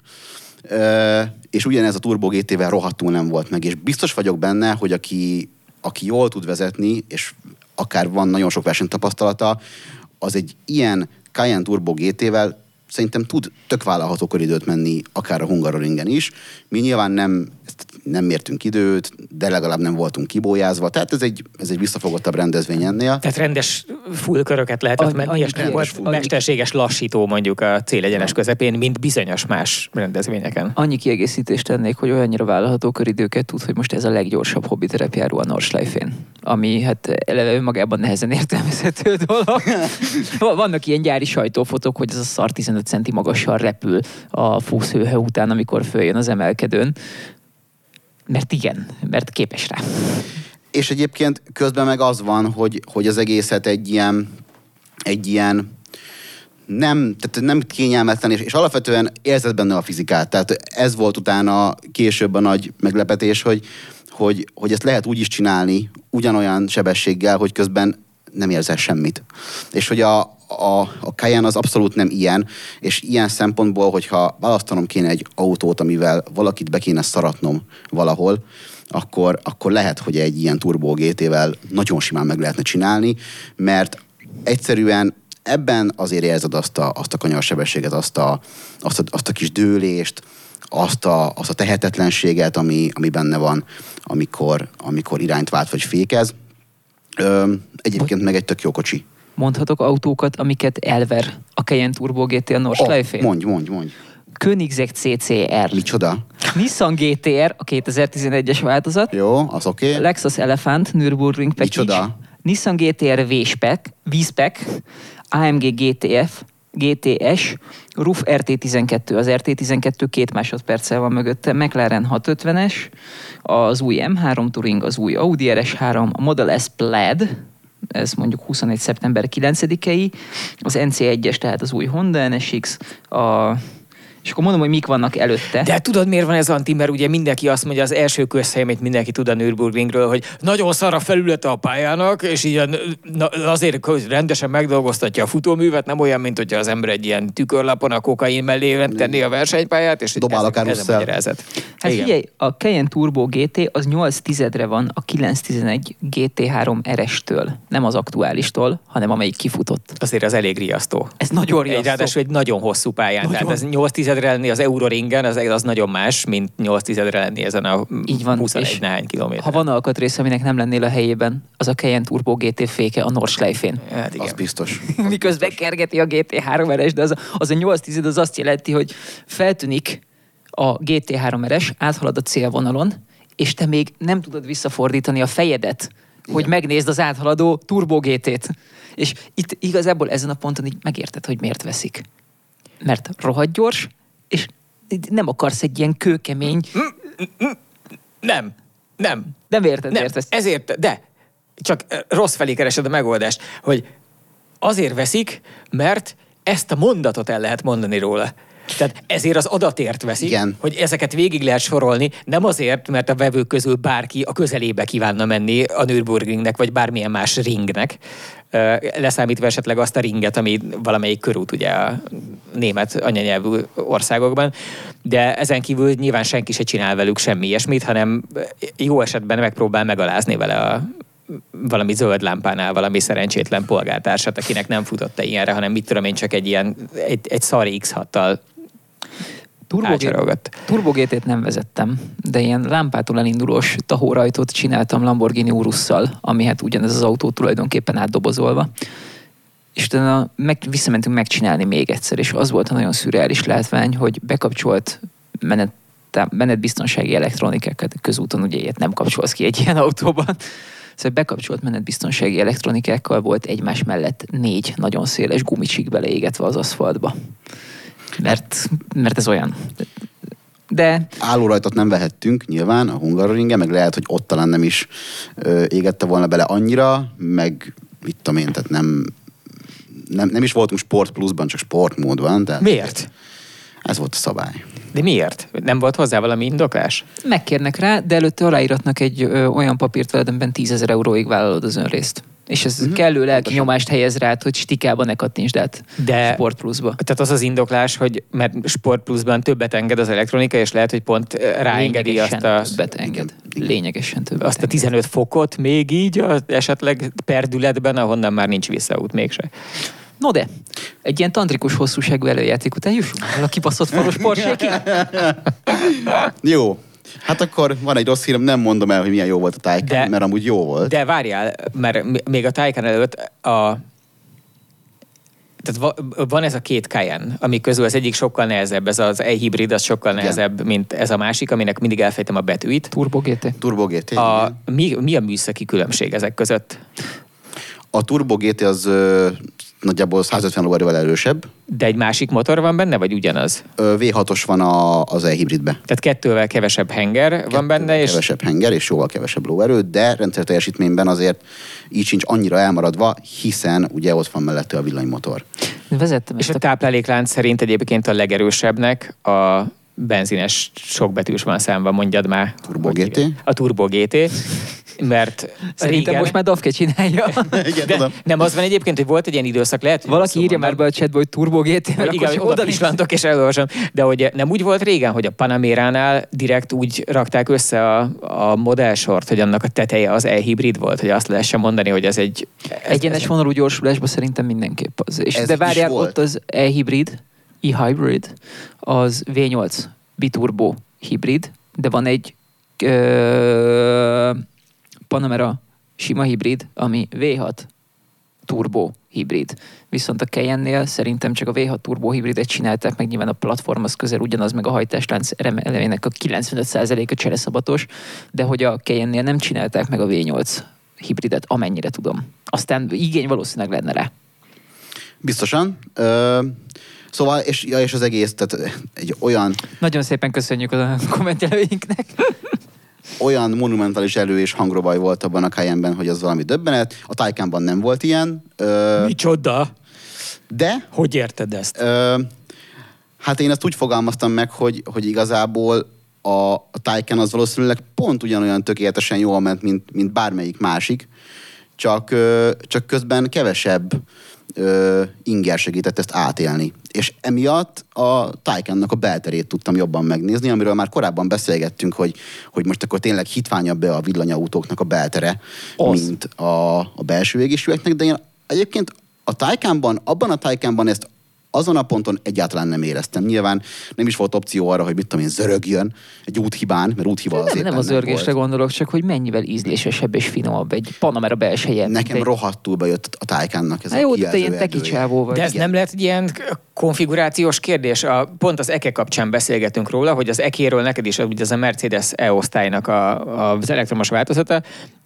Ö, és ugyanez a Turbo GT-vel rohadtul nem volt meg. És biztos vagyok benne, hogy aki, aki jól tud vezetni, és akár van nagyon sok versenytapasztalata, az egy ilyen Cayenne Turbo GT-vel szerintem tud tök vállalható időt menni, akár a Hungaroringen is. Mi nyilván nem, ezt nem mértünk időt, de legalább nem voltunk kibójázva. Tehát ez egy, ez egy visszafogottabb rendezvény ennél. Tehát rendes full köröket lehetett Annyi- menni, és nem volt full. mesterséges lassító mondjuk a célegyenes közepén, mint bizonyos más rendezvényeken. Annyi kiegészítést tennék, hogy olyannyira vállalható köridőket tud, hogy most ez a leggyorsabb hobbi terepjáró a Nordschleife-én. Ami hát eleve önmagában nehezen értelmezhető dolog. Vannak ilyen gyári sajtófotók, hogy ez a szar 15 centi magassal repül a fúszhőhe után, amikor följön az emelkedőn. Mert igen, mert képes rá. És egyébként közben meg az van, hogy, hogy az egészet egy ilyen, egy ilyen nem, tehát nem kényelmetlen, és, és alapvetően érzed benne a fizikát. Tehát ez volt utána később a nagy meglepetés, hogy, hogy, hogy ezt lehet úgy is csinálni, ugyanolyan sebességgel, hogy közben nem érzel semmit. És hogy a, a, a Cayenne az abszolút nem ilyen, és ilyen szempontból, hogyha választanom kéne egy autót, amivel valakit be kéne szaratnom valahol, akkor, akkor lehet, hogy egy ilyen Turbo GT-vel nagyon simán meg lehetne csinálni, mert egyszerűen ebben azért érzed azt a, azt a kanyarsebességet, azt a, azt, a, azt a kis dőlést, azt a, azt a tehetetlenséget, ami, ami benne van, amikor, amikor irányt vált vagy fékez. Ö, egyébként meg egy tök jó kocsi. Mondhatok autókat, amiket elver a Cayenne Turbo GT a Nordschleife-én? Oh, mondj, mondj, mondj. Koenigsegg CCR. Micsoda? Nissan GTR, a 2011-es változat. Jó, az oké. Okay. Lexus Elephant, Nürburgring Package. Micsoda? Nissan GTR V-Spec, V-Spec, AMG GTF, GTS, RUF RT12, az RT12 két másodperccel van mögötte, McLaren 650-es, az új M3 Touring, az új Audi RS3, a Model S Plaid, ez mondjuk 21. szeptember 9-ei, az NC1-es, tehát az új Honda NSX, a és akkor mondom, hogy mik vannak előtte. De hát tudod, miért van ez anti? Mert ugye mindenki azt mondja, az első közhely, amit mindenki tud a Nürburgringről, hogy nagyon szar a felülete a pályának, és ilyen na, azért hogy rendesen megdolgoztatja a futóművet, nem olyan, mint hogyha az ember egy ilyen tükörlapon a kokain mellé tenné a versenypályát, és Dobál ez, a ez a magyarázat. Hát Igen. figyelj, a Cayenne Turbo GT az 8 tizedre van a 911 GT3 RS-től. Nem az aktuálistól, hanem amelyik kifutott. Azért az elég riasztó. Ez nagyon Egy, riasztó. ráadásul egy nagyon hosszú pályán. Nagyon. Tehát ez 8 tizedre lenni az Euroringen, az, az nagyon más, mint 8 tizedre lenni ezen a Így van, 21 és nehány kilométer. Ha van alkatrész, aminek nem lennél a helyében, az a Cayenne Turbo GT féke a Nordschleife-én. Hát igen. Az biztos. Miközben kergeti a GT3 RS, de az a, az a 8 tized az azt jelenti, hogy feltűnik a GT3 RS, áthalad a célvonalon, és te még nem tudod visszafordítani a fejedet, hogy Igen. megnézd az áthaladó Turbo GT-t. És itt igazából ezen a ponton így megérted, hogy miért veszik. Mert rohadt gyors, és nem akarsz egy ilyen kőkemény, Nem, nem, nem érted, nem. veszik. Ezért, de csak rossz felé keresed a megoldást, hogy azért veszik, mert ezt a mondatot el lehet mondani róla. Tehát ezért az adatért veszik, Igen. hogy ezeket végig lehet sorolni, nem azért, mert a vevők közül bárki a közelébe kívánna menni a Nürburgringnek, vagy bármilyen más ringnek, leszámítva esetleg azt a ringet, ami valamelyik körút ugye a német anyanyelvű országokban, de ezen kívül nyilván senki se csinál velük semmi ilyesmit, hanem jó esetben megpróbál megalázni vele a valami zöld lámpánál valami szerencsétlen polgártársat, akinek nem futotta ilyenre, hanem mit tudom én, csak egy ilyen, egy, egy szar X6-tal Turbo, Elcsarolgott. Turbo GT-t nem vezettem, de ilyen lámpától elindulós tahórajtót csináltam Lamborghini Urusszal, ami hát ugyanez az autó tulajdonképpen átdobozolva. És utána meg, visszamentünk megcsinálni még egyszer, és az volt a nagyon szürreális látvány, hogy bekapcsolt menet, menetbiztonsági elektronikákat, közúton ugye ilyet nem kapcsolsz ki egy ilyen autóban, Szóval bekapcsolt menetbiztonsági elektronikákkal volt egymás mellett négy nagyon széles gumicsik beleégetve az aszfaltba. Mert, mert ez olyan. De Állórajtot nem vehettünk nyilván a Hungaroringen, meg lehet, hogy ott talán nem is ö, égette volna bele annyira, meg mit tudom én, tehát nem, nem, nem is voltunk Sport Plusban, csak sportmódban. Tehát Miért? Ez volt a szabály. De miért? Nem volt hozzá valami indoklás? megkérnek rá, de előtte aláíratnak egy ö, olyan papírt veled, amiben 10 ezer euróig vállalod az önrészt. És ez uh-huh. kellő lelki nyomást helyez rád, hogy stikába ne kattintsd át De- Sport Plusba. Tehát az az indoklás, hogy mert Sport Plusban többet enged az elektronika, és lehet, hogy pont ö, ráengedi azt Lényegesen a, többet enged. Lényegesen többet azt a enged. 15 fokot még így, a, esetleg perdületben, ahonnan már nincs visszaút mégse. No de, egy ilyen tantrikus hosszúságú előjáték után jussunk el a kibaszott porsékig. Jó. Hát akkor van egy rossz hírem, nem mondom el, hogy milyen jó volt a tájkán, De- mert amúgy jó volt. De várjál, mert még a Taycan előtt a tehát va- van ez a két Cayenne, ami közül az egyik sokkal nehezebb, ez az e-hibrid, az sokkal Igen. nehezebb, mint ez a másik, aminek mindig elfejtem a betűit. Turbo GT. Turbo GT. A, igen. mi, mi a műszaki különbség ezek között? A Turbo GT az nagyjából 150 lóerővel erősebb. De egy másik motor van benne, vagy ugyanaz? Ö, V6-os van a, az e-hibridbe. Tehát kettővel kevesebb henger van benne, és Kevesebb henger és jóval kevesebb lóerő, de rendszer teljesítményben azért így sincs annyira elmaradva, hiszen ugye ott van mellette a villanymotor. Vezettem És a tápláléklánc szerint egyébként a legerősebbnek a benzines sokbetűs van számba, mondjad már. Turbo GT? A Turbo GT, mert Szerintem régen- most már Dafke csinálja. Igen, de tudom. nem az van egyébként, hogy volt egy ilyen időszak, lehet, Valaki rosszul írja már be a chatbe, hogy Turbo GT, akkor igen, oda oda pislantok és elolvasom. De hogy nem úgy volt régen, hogy a Panaméránál direkt úgy rakták össze a, a modellsort, hogy annak a teteje az e-hibrid volt, hogy azt lehessen mondani, hogy ez egy... Ez, Egyenes ez, vonalú gyorsulásban szerintem mindenképp az. És Ez de is várjál, ott az e-hibrid, e-hybrid, az V8 biturbo hibrid, de van egy ö, Panamera sima hibrid, ami V6 turbo hibrid. Viszont a Cayenne-nél szerintem csak a V6 turbo hibridet csinálták, meg nyilván a platform az közel ugyanaz, meg a hajtáslánc elemének a 95%-a csereszabatos, de hogy a Cayenne-nél nem csinálták meg a V8 hibridet, amennyire tudom. Aztán igény valószínűleg lenne rá. Biztosan. Ö, szóval, és, ja, és az egész, tehát egy olyan, Nagyon szépen köszönjük a kommentelőinknek. olyan monumentális elő és hangrobaj volt abban a Cayenne-ben, hogy az valami döbbenet. A Taycanban nem volt ilyen, ö, Micsoda? de Hogy érted ezt? Ö, hát én ezt úgy fogalmaztam meg, hogy, hogy igazából a, a Taycan az valószínűleg pont ugyanolyan tökéletesen jól ment, mint, mint bármelyik másik, csak, ö, csak közben kevesebb ö, inger segített ezt átélni. És emiatt a Taycannak a belterét tudtam jobban megnézni, amiről már korábban beszélgettünk, hogy, hogy most akkor tényleg hitványabb be a villanyautóknak a beltere, Az. mint a, a belső égésűeknek, de én egyébként a Taycanban, abban a Taycanban ezt azon a ponton egyáltalán nem éreztem. Nyilván nem is volt opció arra, hogy mit tudom én, zörögjön egy úthibán, mert úthiba Nem, azért nem az örgésre gondolok, csak hogy mennyivel ízlésesebb és finomabb egy Panamera belseje. Nekem egy... rohadtul bejött a Taycannak ez Hát a jó, de ilyen teki erdője. csávó vagy. De ez igen. nem lehet egy ilyen konfigurációs kérdés? A, pont az EKE kapcsán beszélgetünk róla, hogy az EKE-ről neked is ugye ez a Mercedes E-osztálynak a, a, az elektromos változata,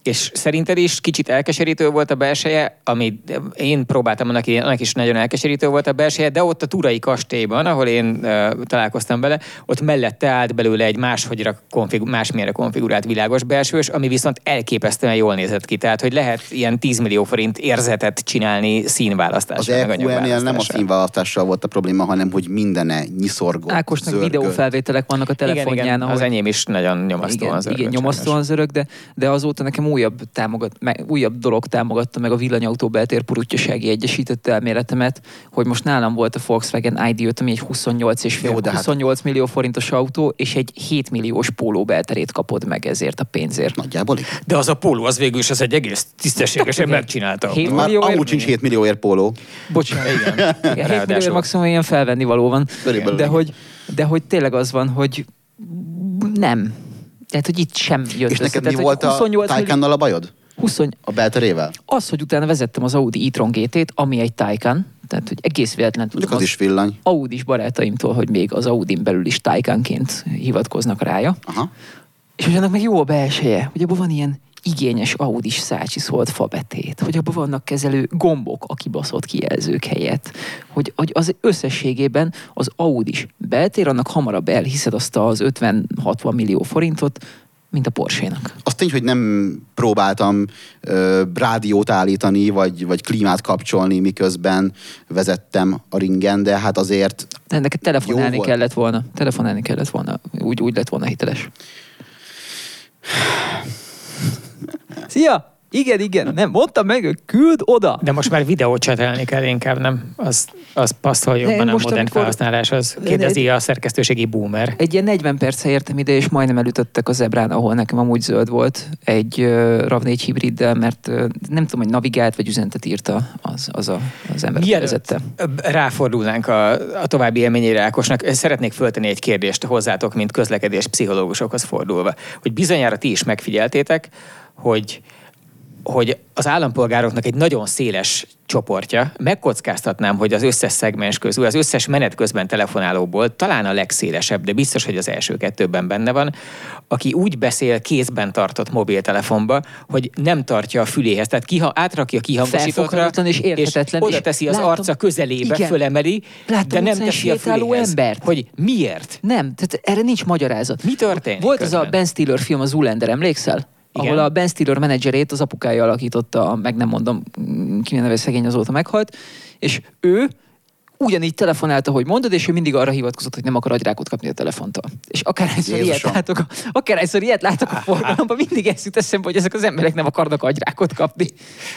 és szerinted is kicsit elkeserítő volt a belseje, ami én próbáltam annak, annak is nagyon elkeserítő volt a belseje, de ott a Turai kastélyban, ahol én uh, találkoztam vele, ott mellette állt belőle egy máshogyra konfigu- másmilyenre konfigurált világos belsős, ami viszont elképesztően jól nézett ki. Tehát, hogy lehet ilyen 10 millió forint érzetet csinálni színválasztással. Az meg EQM-nél nem a színválasztással volt a probléma, hanem hogy mindene nyiszorgott, Ákosnak zörgött. videófelvételek vannak a Igen, telefonján, igen, ahol az enyém is nagyon nyomasztóan igen, zörgött igen, nyomasztóan zörög, de, de azóta nekem újabb, támogat, meg, újabb dolog támogatta meg a villanyautó beltér purutyasági egyesített elméletemet, hogy most nálam volt a Volkswagen ID5, ami egy 28 és fél, Jó, de hát- 28 millió forintos autó, és egy 7 milliós póló belterét kapod meg ezért a pénzért. Nagyjából igen. De az a póló, az végül is az egy egész tisztességesen megcsinálta. Hét Már millióért? amúgy sincs 7 millióért póló. Bocsánat. Igen. Igen, 7 Ráadásul. millió maximum ilyen felvenni való van. Körülbelül De igen. hogy, de hogy tényleg az van, hogy nem. Tehát, hogy itt sem jött És össze. neked mi Tehát, volt a 28 millió- Taycannal a bajod? 20, A belterével? az, hogy utána vezettem az Audi e-tron GT-t, ami egy Taycan, tehát hogy egész véletlen tudom Mondjuk az is villany. Audis barátaimtól, hogy még az Audin belül is Taycanként hivatkoznak rája. Aha. És hogy annak meg jó a belseje, hogy abban van ilyen igényes Audis szácsiszolt fabetét, hogy abban vannak kezelő gombok a kibaszott kijelzők helyett, hogy, hogy az összességében az Audis beltér, annak hamarabb elhiszed azt az 50-60 millió forintot, mint a Porsche-nak. Az tény, hogy nem próbáltam ö, rádiót állítani, vagy, vagy klímát kapcsolni, miközben vezettem a ringen, de hát azért De neked telefonálni kellett volna. Telefonálni kellett volna. Úgy, úgy lett volna hiteles. Szia! Igen, igen, nem, mondtam meg, hogy küld oda. De most már videót csetelni kell inkább, nem? Az, az passzol jobban a most, modern amikor- felhasználáshoz. Kérdezi a szerkesztőségi boomer. Egy ilyen 40 perce értem ide, és majdnem elütöttek a zebrán, ahol nekem amúgy zöld volt, egy uh, RAV4 hibriddel, mert uh, nem tudom, hogy navigált vagy üzenetet írta az, az a, az ember, aki Mielőtt vezette. ráfordulnánk a, a további élményére Ákosnak, szeretnék föltenni egy kérdést hozzátok, mint közlekedés pszichológusokhoz fordulva. Hogy bizonyára ti is megfigyeltétek, hogy hogy az állampolgároknak egy nagyon széles csoportja, megkockáztatnám, hogy az összes szegmens közül, az összes menet közben telefonálóból talán a legszélesebb, de biztos, hogy az első kettőben benne van, aki úgy beszél kézben tartott mobiltelefonba, hogy nem tartja a füléhez. Tehát kiha, átrakja Felfoghatatlan és érthetetlen, oda és teszi az láttam- arca közelébe, Igen. fölemeli, Láttam de nem teszi a füléhez. embert. Hogy miért? Nem, tehát erre nincs magyarázat. Mi történik Volt az a közben? Ben Stiller film, az Zoolander, emlékszel? Igen. Ahol a Ben Stiller menedzserét az apukája alakította, meg nem mondom, mm, ki neve szegény azóta meghalt, és ő ugyanígy telefonálta, hogy mondod, és ő mindig arra hivatkozott, hogy nem akar agyrákot kapni a telefontól. És akárhányszor ilyet Jézusom. látok, a- akárhányszor ilyet látok a forgalomban, mindig ezt jut eszembe, hogy ezek az emberek nem akarnak agyrákot kapni.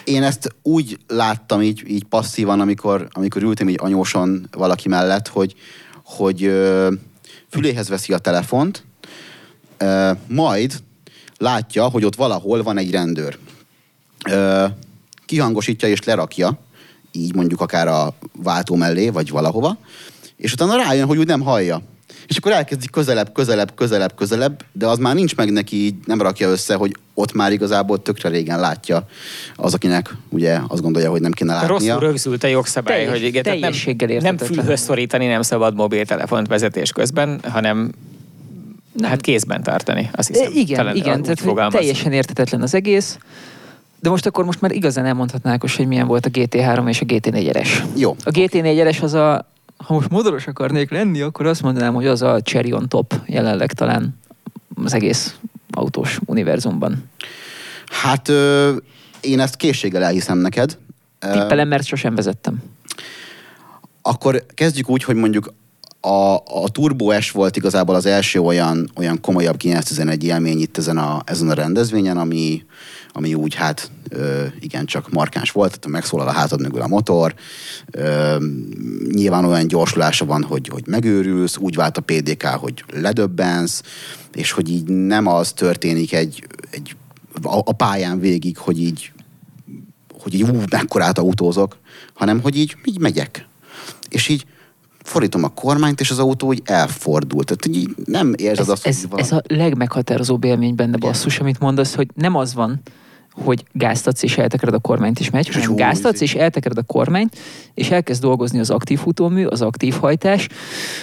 Én ezt úgy láttam így, így passzívan, amikor, amikor ültem így anyóson valaki mellett, hogy, hogy ö, füléhez veszi a telefont, ö, majd látja, hogy ott valahol van egy rendőr. Ö, kihangosítja és lerakja, így mondjuk akár a váltó mellé, vagy valahova, és utána rájön, hogy úgy nem hallja. És akkor elkezdi közelebb, közelebb, közelebb, közelebb, de az már nincs meg neki, így nem rakja össze, hogy ott már igazából tökre régen látja az, akinek ugye azt gondolja, hogy nem kéne látnia. Rosszul rögzült a jogszabály, Teljes- hogy igen, nem, nem fülhöz szorítani nem szabad mobiltelefont vezetés közben, hanem nem. hát kézben tartani. Azt hiszem, igen, Talán igen, tehát teljesen értetetlen az egész. De most akkor most már igazán elmondhatnák, hogy milyen volt a GT3 és a GT4-es. Jó. A GT4-es az a, ha most modoros akarnék lenni, akkor azt mondanám, hogy az a cherry on top jelenleg talán az egész autós univerzumban. Hát ö, én ezt készséggel elhiszem neked. Tippelem, mert sosem vezettem. Akkor kezdjük úgy, hogy mondjuk a, a Turbo S volt igazából az első olyan, olyan komolyabb 911 élmény itt ezen a, ezen a rendezvényen, ami, ami úgy hát ö, igencsak markáns volt, tehát megszólal a hátad mögül a motor, ö, nyilván olyan gyorsulása van, hogy, hogy megőrülsz, úgy vált a PDK, hogy ledöbbensz, és hogy így nem az történik egy, egy a, a pályán végig, hogy így hogy így ú, mekkorát autózok, hanem hogy így, így megyek. És így fordítom a kormányt, és az autó így elfordult. Tehát hogy így nem érzed Ez, azt, hogy ez, valami... ez a legmeghatározóbb élmény benne basszus, amit mondasz, hogy nem az van, hogy gáztatsz és eltekered a kormányt is megy, hanem Zsú, gáztatsz és eltekered a kormányt, és elkezd dolgozni az aktív futómű, az aktív hajtás,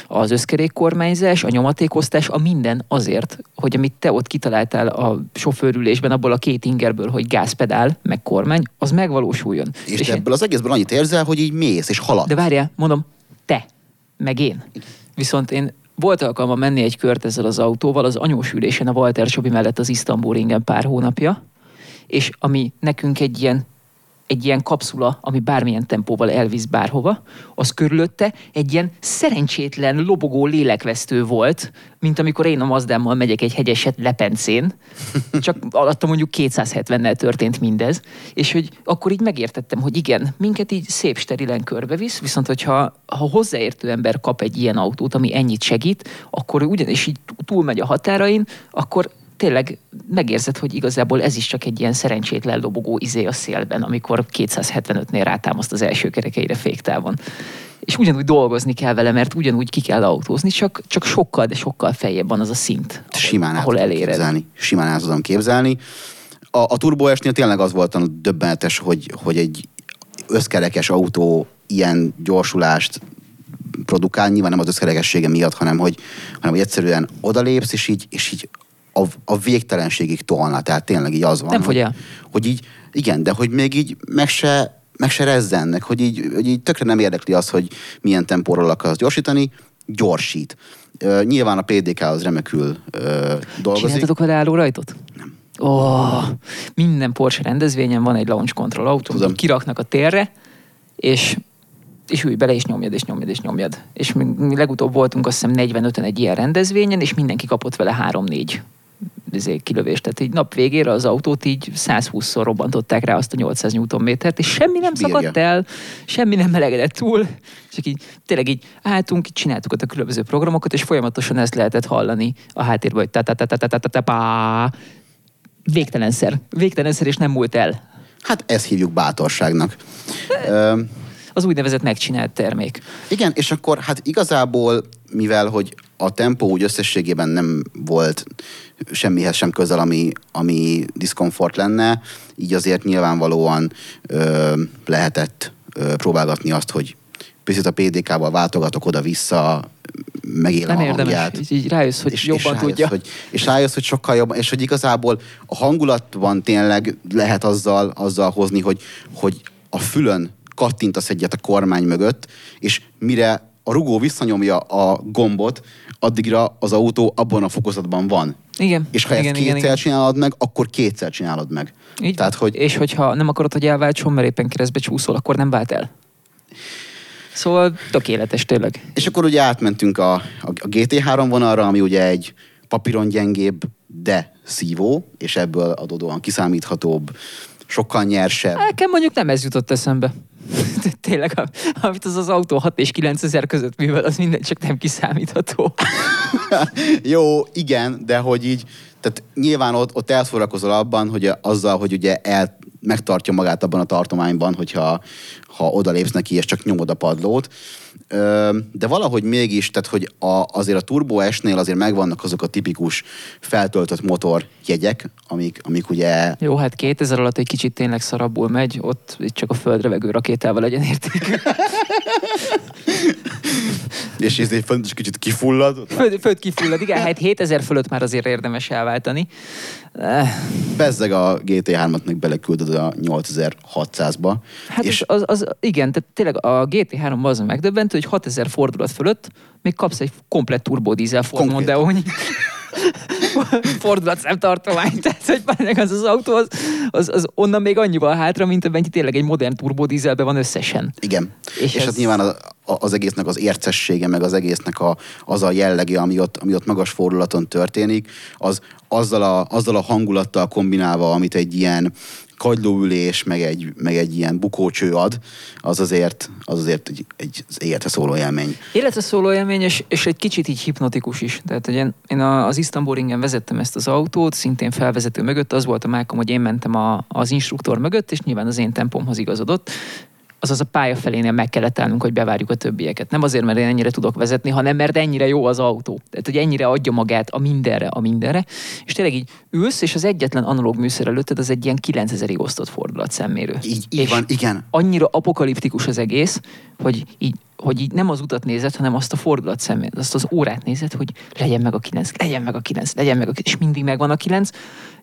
az összkerékkormányzás, a nyomatékosztás, a minden azért, hogy amit te ott kitaláltál a sofőrülésben, abból a két ingerből, hogy gázpedál, meg kormány, az megvalósuljon. És, és ebből az egészből annyit érzel, hogy így mész és halad. De várjál, mondom, meg én. Viszont én volt alkalmam menni egy kört ezzel az autóval az anyós ülésen a Walter Csobi mellett az Isztambul ringen pár hónapja, és ami nekünk egy ilyen egy ilyen kapszula, ami bármilyen tempóval elvisz bárhova, az körülötte egy ilyen szerencsétlen, lobogó lélekvesztő volt, mint amikor én a Mazdámmal megyek egy hegyeset Lepencén, csak alatta mondjuk 270-nel történt mindez, és hogy akkor így megértettem, hogy igen, minket így szép sterilen körbevisz, viszont hogyha ha hozzáértő ember kap egy ilyen autót, ami ennyit segít, akkor ugyanis így túlmegy a határain, akkor tényleg megérzed, hogy igazából ez is csak egy ilyen szerencsétlen lobogó izé a szélben, amikor 275-nél rátámaszt az első kerekeire féktávon. És ugyanúgy dolgozni kell vele, mert ugyanúgy ki kell autózni, csak, csak sokkal, de sokkal feljebb van az a szint, ahol, Simán ahol tudom eléred. képzelni. Simán el tudom képzelni. A, a Turbo S-nél tényleg az volt a döbbenetes, hogy, hogy egy összkerekes autó ilyen gyorsulást produkál, nyilván nem az összkerekessége miatt, hanem hogy, hanem hogy egyszerűen odalépsz, és így, és így a, a végtelenségig tolna, tehát tényleg így az van. Nem fogy hogy, el. Hogy így, igen, de hogy még így meg se, meg se rezzennek, hogy így, hogy így tökre nem érdekli az, hogy milyen tempóról akarsz gyorsítani, gyorsít. Uh, nyilván a PDK az remekül uh, dolgozik. Csináltatok vele álló rajtot? Nem. Oh, minden Porsche rendezvényen van egy launch control autó, Tudom. kiraknak a térre, és és ülj bele, és nyomjad, és nyomjad, és nyomjad. És mi, mi legutóbb voltunk azt hiszem 45-en egy ilyen rendezvényen, és mindenki kapott vele 3-4 izé, kilövést. Tehát így nap végére az autót így 120-szor robbantották rá azt a 800 Nm-t, és semmi nem És szakadt el, semmi nem melegedett túl, csak így tényleg így álltunk, így csináltuk ott a különböző programokat, és folyamatosan ezt lehetett hallani a háttérben, hogy ta ta ta ta ta ta ta ta végtelenszer. Végtelenszer, és nem múlt el. Hát ezt hívjuk bátorságnak. Az úgynevezett megcsinált termék. igen, és akkor hát igazából, mivel hogy a tempó úgy összességében nem volt semmihez sem közel, ami, ami diszkomfort lenne, így azért nyilvánvalóan ö, lehetett ö, próbálgatni azt, hogy picit a PDK-val váltogatok oda-vissza, megélem Nem a érdemes. hangját. Így, így rájössz, hogy jobban rájössz, tudja. Hogy, és rájössz, hogy sokkal jobban, és hogy igazából a hangulatban tényleg lehet azzal, azzal hozni, hogy, hogy a fülön kattintasz egyet a kormány mögött, és mire a rugó visszanyomja a gombot, addigra az autó abban a fokozatban van. Igen. És ha igen, ezt igen, kétszer igen. csinálod meg, akkor kétszer csinálod meg. Így Tehát, hogy És hogyha nem akarod, hogy elváltson, mert éppen keresztbe csúszol, akkor nem vált el. Szóval tökéletes tényleg. És akkor ugye átmentünk a, a, a GT3 vonalra, ami ugye egy papíron gyengébb, de szívó, és ebből adódóan kiszámíthatóbb, sokkal nyersebb. Nekem mondjuk nem ez jutott eszembe. Tényleg, amit az az autó 6 és 9 ezer között művel, az minden csak nem kiszámítható. Jó, igen, de hogy így, tehát nyilván ott, ott elszórakozol abban, hogy azzal, hogy ugye el, megtartja magát abban a tartományban, hogyha ha odalépsz neki, és csak nyomod a padlót. De valahogy mégis, tehát hogy a, azért a Turbo S-nél azért megvannak azok a tipikus feltöltött motor jegyek, amik, amik ugye Jó, hát 2000 alatt egy kicsit tényleg szarabbul megy, ott itt csak a földre vegő rakétával legyen értékű. és ez egy fontos kicsit kifullad. Föld, föld kifullad, igen, hát 7000 fölött már azért érdemes elváltani. Eh, Bezzeg a GT3-at meg beleküldöd a 8600-ba. Hát és az, az, igen, tehát tényleg a GT3 az megdöbbentő, hogy 6000 fordulat fölött még kapsz egy komplett turbodízel Ford Konkrétan. Fordulat tartomány. Tehát, hogy az az autó, az, az, az, onnan még annyival hátra, mint amennyi tényleg egy modern turbodízelben van összesen. Igen. És És, és ez- hát nyilván az, az egésznek az ércessége, meg az egésznek a, az a jellege, ami ott, ami ott magas fordulaton történik, az azzal a, azzal a hangulattal kombinálva, amit egy ilyen kagylóülés, meg egy, meg egy ilyen bukócső ad, az azért, az azért egy, egy életre szóló élmény. Életre szóló élmény, és, és egy kicsit így hipnotikus is. Tehát, hogy én, én az Istanbul ringen vezettem ezt az autót, szintén felvezető mögött, az volt a mákom, hogy én mentem a, az instruktor mögött, és nyilván az én tempomhoz igazodott. Azaz a pálya felénél meg kellett állnunk, hogy bevárjuk a többieket. Nem azért, mert én ennyire tudok vezetni, hanem mert ennyire jó az autó. Tehát, hogy ennyire adja magát a mindenre, a mindenre. És tényleg így ülsz, és az egyetlen analóg műszer előtted az egy ilyen 9000-ig osztott fordulat szemmérő. Így, így És van, igen. annyira apokaliptikus az egész, hogy így, hogy így nem az utat nézed, hanem azt a fordulat szemét, azt az órát nézed, hogy legyen meg a kilenc, legyen meg a kilenc, legyen meg a kilenc, és mindig megvan a kilenc,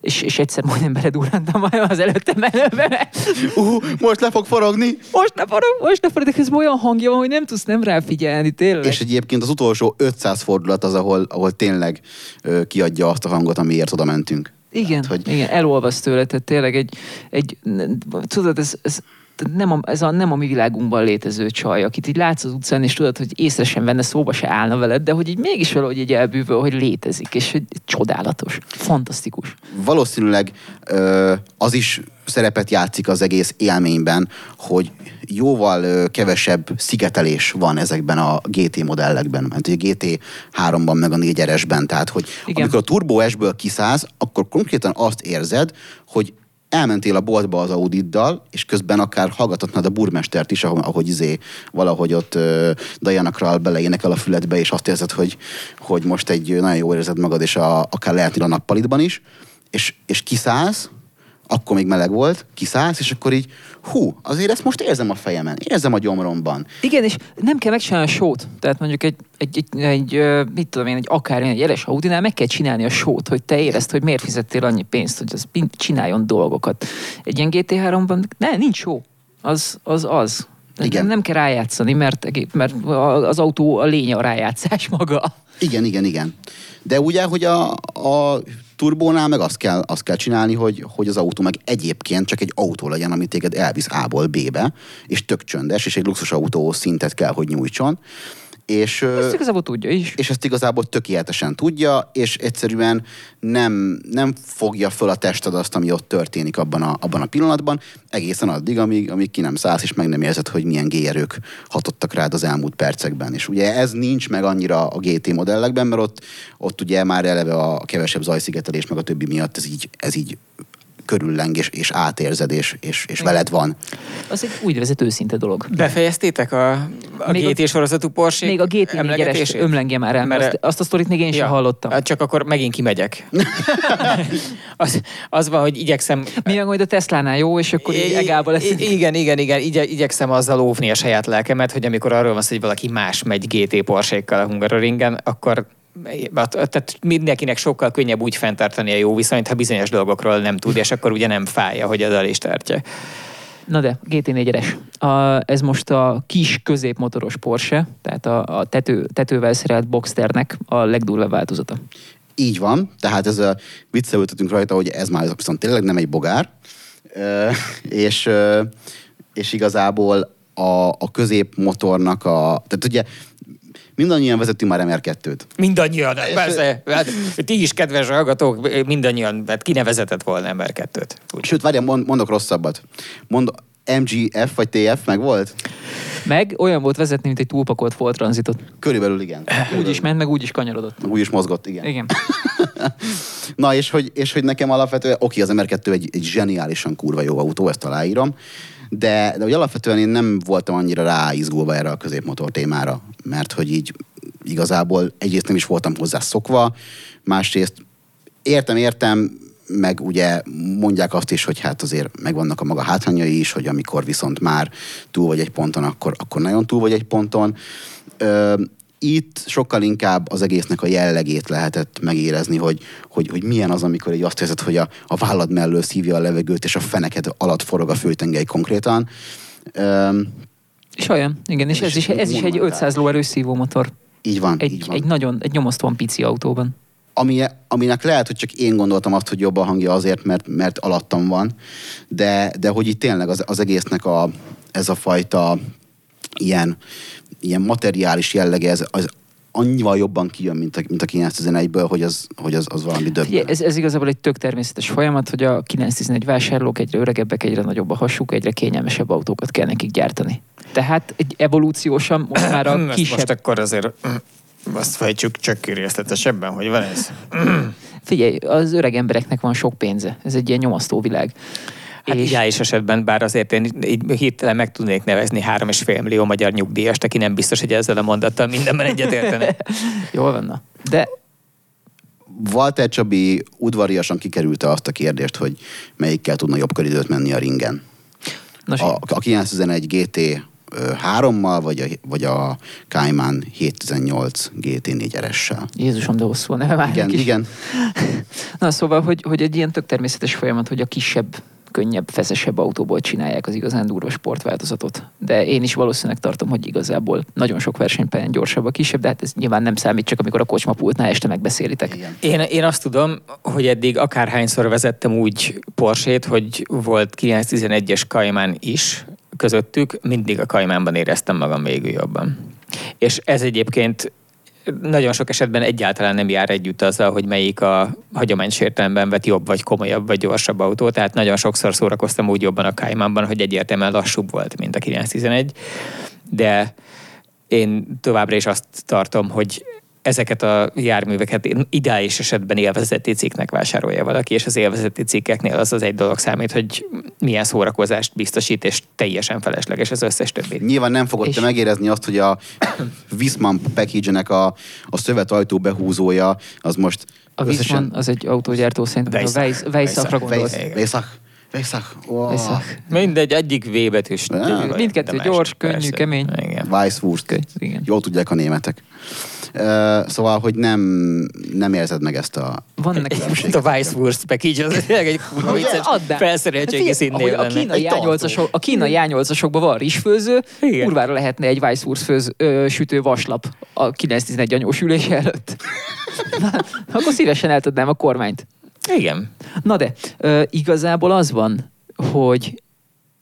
és, és egyszer majdnem beledurrantam az előttem előbe. Uh, most le fog forogni. Most ne forog, most ne forog, de közben olyan hangja van, hogy nem tudsz nem ráfigyelni, tényleg. És egyébként az utolsó 500 fordulat az, ahol, ahol tényleg ö, kiadja azt a hangot, amiért oda mentünk. Igen, Tehát, hogy- igen, elolvasz tőle, tehát tényleg egy, egy tudod, ez, ez nem a, ez a nem a mi világunkban létező csaj, akit így látsz az utcán, és tudod, hogy észre sem venne, szóba se állna veled, de hogy így mégis valahogy így elbűvöl, hogy létezik, és hogy csodálatos, fantasztikus. valószínűleg az is szerepet játszik az egész élményben, hogy jóval kevesebb szigetelés van ezekben a GT modellekben, mert ugye GT 3-ban meg a 4 esben tehát hogy. Igen. amikor a Turbo S-ből kiszállsz, akkor konkrétan azt érzed, hogy elmentél a boltba az Audiddal, és közben akár hallgathatnád a burmestert is, ahogy, ahogy izé, valahogy ott uh, Diana Krall beleénekel a füledbe, és azt érzed, hogy, hogy most egy nagyon jól érzed magad, és a, akár lehetnél a nappalitban is, és, és kiszállsz, akkor még meleg volt, kiszállsz, és akkor így, hú, azért ezt most érzem a fejemen, érzem a gyomromban. Igen, és nem kell megcsinálni a sót. Tehát mondjuk egy, egy, egy, egy mit tudom én, egy akár egy jeles Audinál meg kell csinálni a sót, hogy te érezd, hogy miért fizettél annyi pénzt, hogy az csináljon dolgokat. Egy ilyen GT3-ban ne, nincs só. Az az. az. Igen. Nem, nem kell rájátszani, mert, mert az autó a lénye a rájátszás maga. Igen, igen, igen. De ugye, hogy a, a turbónál meg azt kell, azt kell csinálni, hogy, hogy az autó meg egyébként csak egy autó legyen, ami téged elvisz A-ból B-be, és tök csöndes, és egy luxus autó szintet kell, hogy nyújtson. És, Ezt igazából tudja is. és ezt igazából tökéletesen tudja, és egyszerűen nem, nem fogja föl a tested azt, ami ott történik abban a, abban a pillanatban, egészen addig, amíg, amíg ki nem szállsz, és meg nem érzed, hogy milyen géerők hatottak rád az elmúlt percekben. És ugye ez nincs meg annyira a GT modellekben, mert ott, ott ugye már eleve a kevesebb zajszigetelés, meg a többi miatt ez így, ez így körülleng, és, és átérzed, és, és, és veled van. Az egy úgynevezett őszinte dolog. Befejeztétek a, a Még a- GT sorozatú Porsche Még a GT4-es ömlengje már el, Mert- azt, azt a sztorit még én sem hallottam. hát Csak akkor megint kimegyek. az, az van, hogy igyekszem... Milyen majd a Teslánál jó, és akkor így egába lesz. Igen, igen, igen. Igye, igyekszem azzal óvni a saját lelkemet, hogy amikor arról van szó, hogy valaki más megy GT Porsche-kkal a Hungaroringen, akkor tehát mindenkinek sokkal könnyebb úgy fenntartani a jó viszonyt, ha bizonyos dolgokról nem tud, és akkor ugye nem fájja, hogy az el is tartja. Na de, GT4-es. A, ez most a kis középmotoros Porsche, tehát a, a tető, tetővel szerelt Boxsternek a legdurvább változata. Így van, tehát ez a viccelődhetünk rajta, hogy ez már viszont tényleg nem egy bogár, Ö, és, és igazából a, a középmotornak a, tehát ugye mindannyian vezetünk már MR2-t. Mindannyian, persze. Hát, ti is, kedves hallgatók, mindannyian, hát ki ne vezetett volna ember kettőt. Úgy. Sőt, várjál, mond, mondok rosszabbat. Mond, MGF vagy TF meg volt? Meg olyan volt vezetni, mint egy túlpakolt Ford Transitot. Körülbelül igen. Úgy is ment, meg úgy is kanyarodott. Úgy is mozgott, igen. Igen. Na, és hogy, és hogy nekem alapvetően, oké, az MR2 egy, egy zseniálisan kurva jó autó, ezt aláírom, de, de hogy alapvetően én nem voltam annyira ráizgulva erre a középmotor témára, mert hogy így igazából egyrészt nem is voltam hozzá szokva, másrészt értem, értem, meg ugye mondják azt is, hogy hát azért megvannak a maga hátrányai is, hogy amikor viszont már túl vagy egy ponton, akkor, akkor nagyon túl vagy egy ponton. Itt sokkal inkább az egésznek a jellegét lehetett megérezni, hogy, hogy, hogy milyen az, amikor egy azt érzed, hogy a, a vállad mellől szívja a levegőt, és a feneked alatt forog a főtengely konkrétan. Ö, És olyan, igen, és, És ez is, ez is egy monumentális. 500 lóerős szívómotor. így van, így Egy, van. egy nagyon, egy nyomasztóan pici autóban. ami, aminek lehet, hogy csak én gondoltam azt, hogy jobb a hangja azért, mert, mert alattam van, de, de hogy itt tényleg az, az egésznek a, ez a fajta ilyen, ilyen materiális jellege, ez, az annyival jobban kijön, mint a, mint a 911-ből, hogy az, hogy az, az valami Ugye, döbbenet. ez, ez igazából egy tök természetes folyamat, hogy a 911 vásárlók egyre öregebbek, egyre nagyobb a hasuk, egyre kényelmesebb autókat kell nekik gyártani. Tehát egy evolúciósan most már a Ezt most kisebb... akkor azért mm, azt fejtsük csak részletesebben, hogy van ez. Figyelj, az öreg embereknek van sok pénze. Ez egy ilyen nyomasztó világ. Hát És- ideális esetben, bár azért én így hirtelen meg tudnék nevezni három és fél millió magyar nyugdíjast, aki nem biztos, hogy ezzel a mondattal mindenben egyetértene. Jól van, na. De Walter Csabi udvariasan kikerülte azt a kérdést, hogy melyikkel tudna jobb köridőt menni a ringen. nos, A, a 911 GT 3-mal, vagy a, vagy a Cayman 718 GT4 RS-sel. Jézusom, de hosszú a neve már Igen, igen. Na szóval, hogy, hogy egy ilyen tök természetes folyamat, hogy a kisebb, könnyebb, feszesebb autóból csinálják az igazán durva sportváltozatot. De én is valószínűleg tartom, hogy igazából nagyon sok versenypályán gyorsabb a kisebb, de hát ez nyilván nem számít, csak amikor a kocsmapultnál este megbeszélitek. igen. Én, én azt tudom, hogy eddig akárhányszor vezettem úgy Porsét, hogy volt 911-es Cayman is közöttük, mindig a Caymánban éreztem magam végül jobban. És ez egyébként nagyon sok esetben egyáltalán nem jár együtt azzal, hogy melyik a hagyományos értelemben vett jobb, vagy komolyabb, vagy gyorsabb autó. Tehát nagyon sokszor szórakoztam úgy jobban a Caymanban, hogy egyértelműen lassúbb volt, mint a 911. De én továbbra is azt tartom, hogy ezeket a járműveket ideális esetben élvezeti cikknek vásárolja valaki, és az élvezeti cikkeknél az az egy dolog számít, hogy milyen szórakozást biztosít, és teljesen felesleges az összes többi. Nyilván nem fogod És- te megérezni azt, hogy a Wisman package-nek a, a szövetajtó behúzója, az most A Wiesmann az egy autógyártó, szerintem a Weissach. Weiss, Weissachra Weissach. gondolsz. Weiss- Weissach, Weissach, oh. Weissach. Mindegy, egyik V betűs. Ah, Mindkettő gyors, könnyű, persze. kemény. Igen. Weisswurst. Igen. Jól tudják a németek. Uh, szóval, hogy nem, nem érzed meg ezt a... Van neki Most a Weisswurst package, az egy kurva vicces felszereltségi Hát ahogy a kínai Egy tartó. A a kínai A8-asokban van rizsfőző, Igen. kurvára lehetne egy Weisswurst főz, ö, sütő vaslap a 911 anyós ülés előtt. Na, akkor szívesen eltudnám a kormányt. Igen. Na de, ö, igazából az van, hogy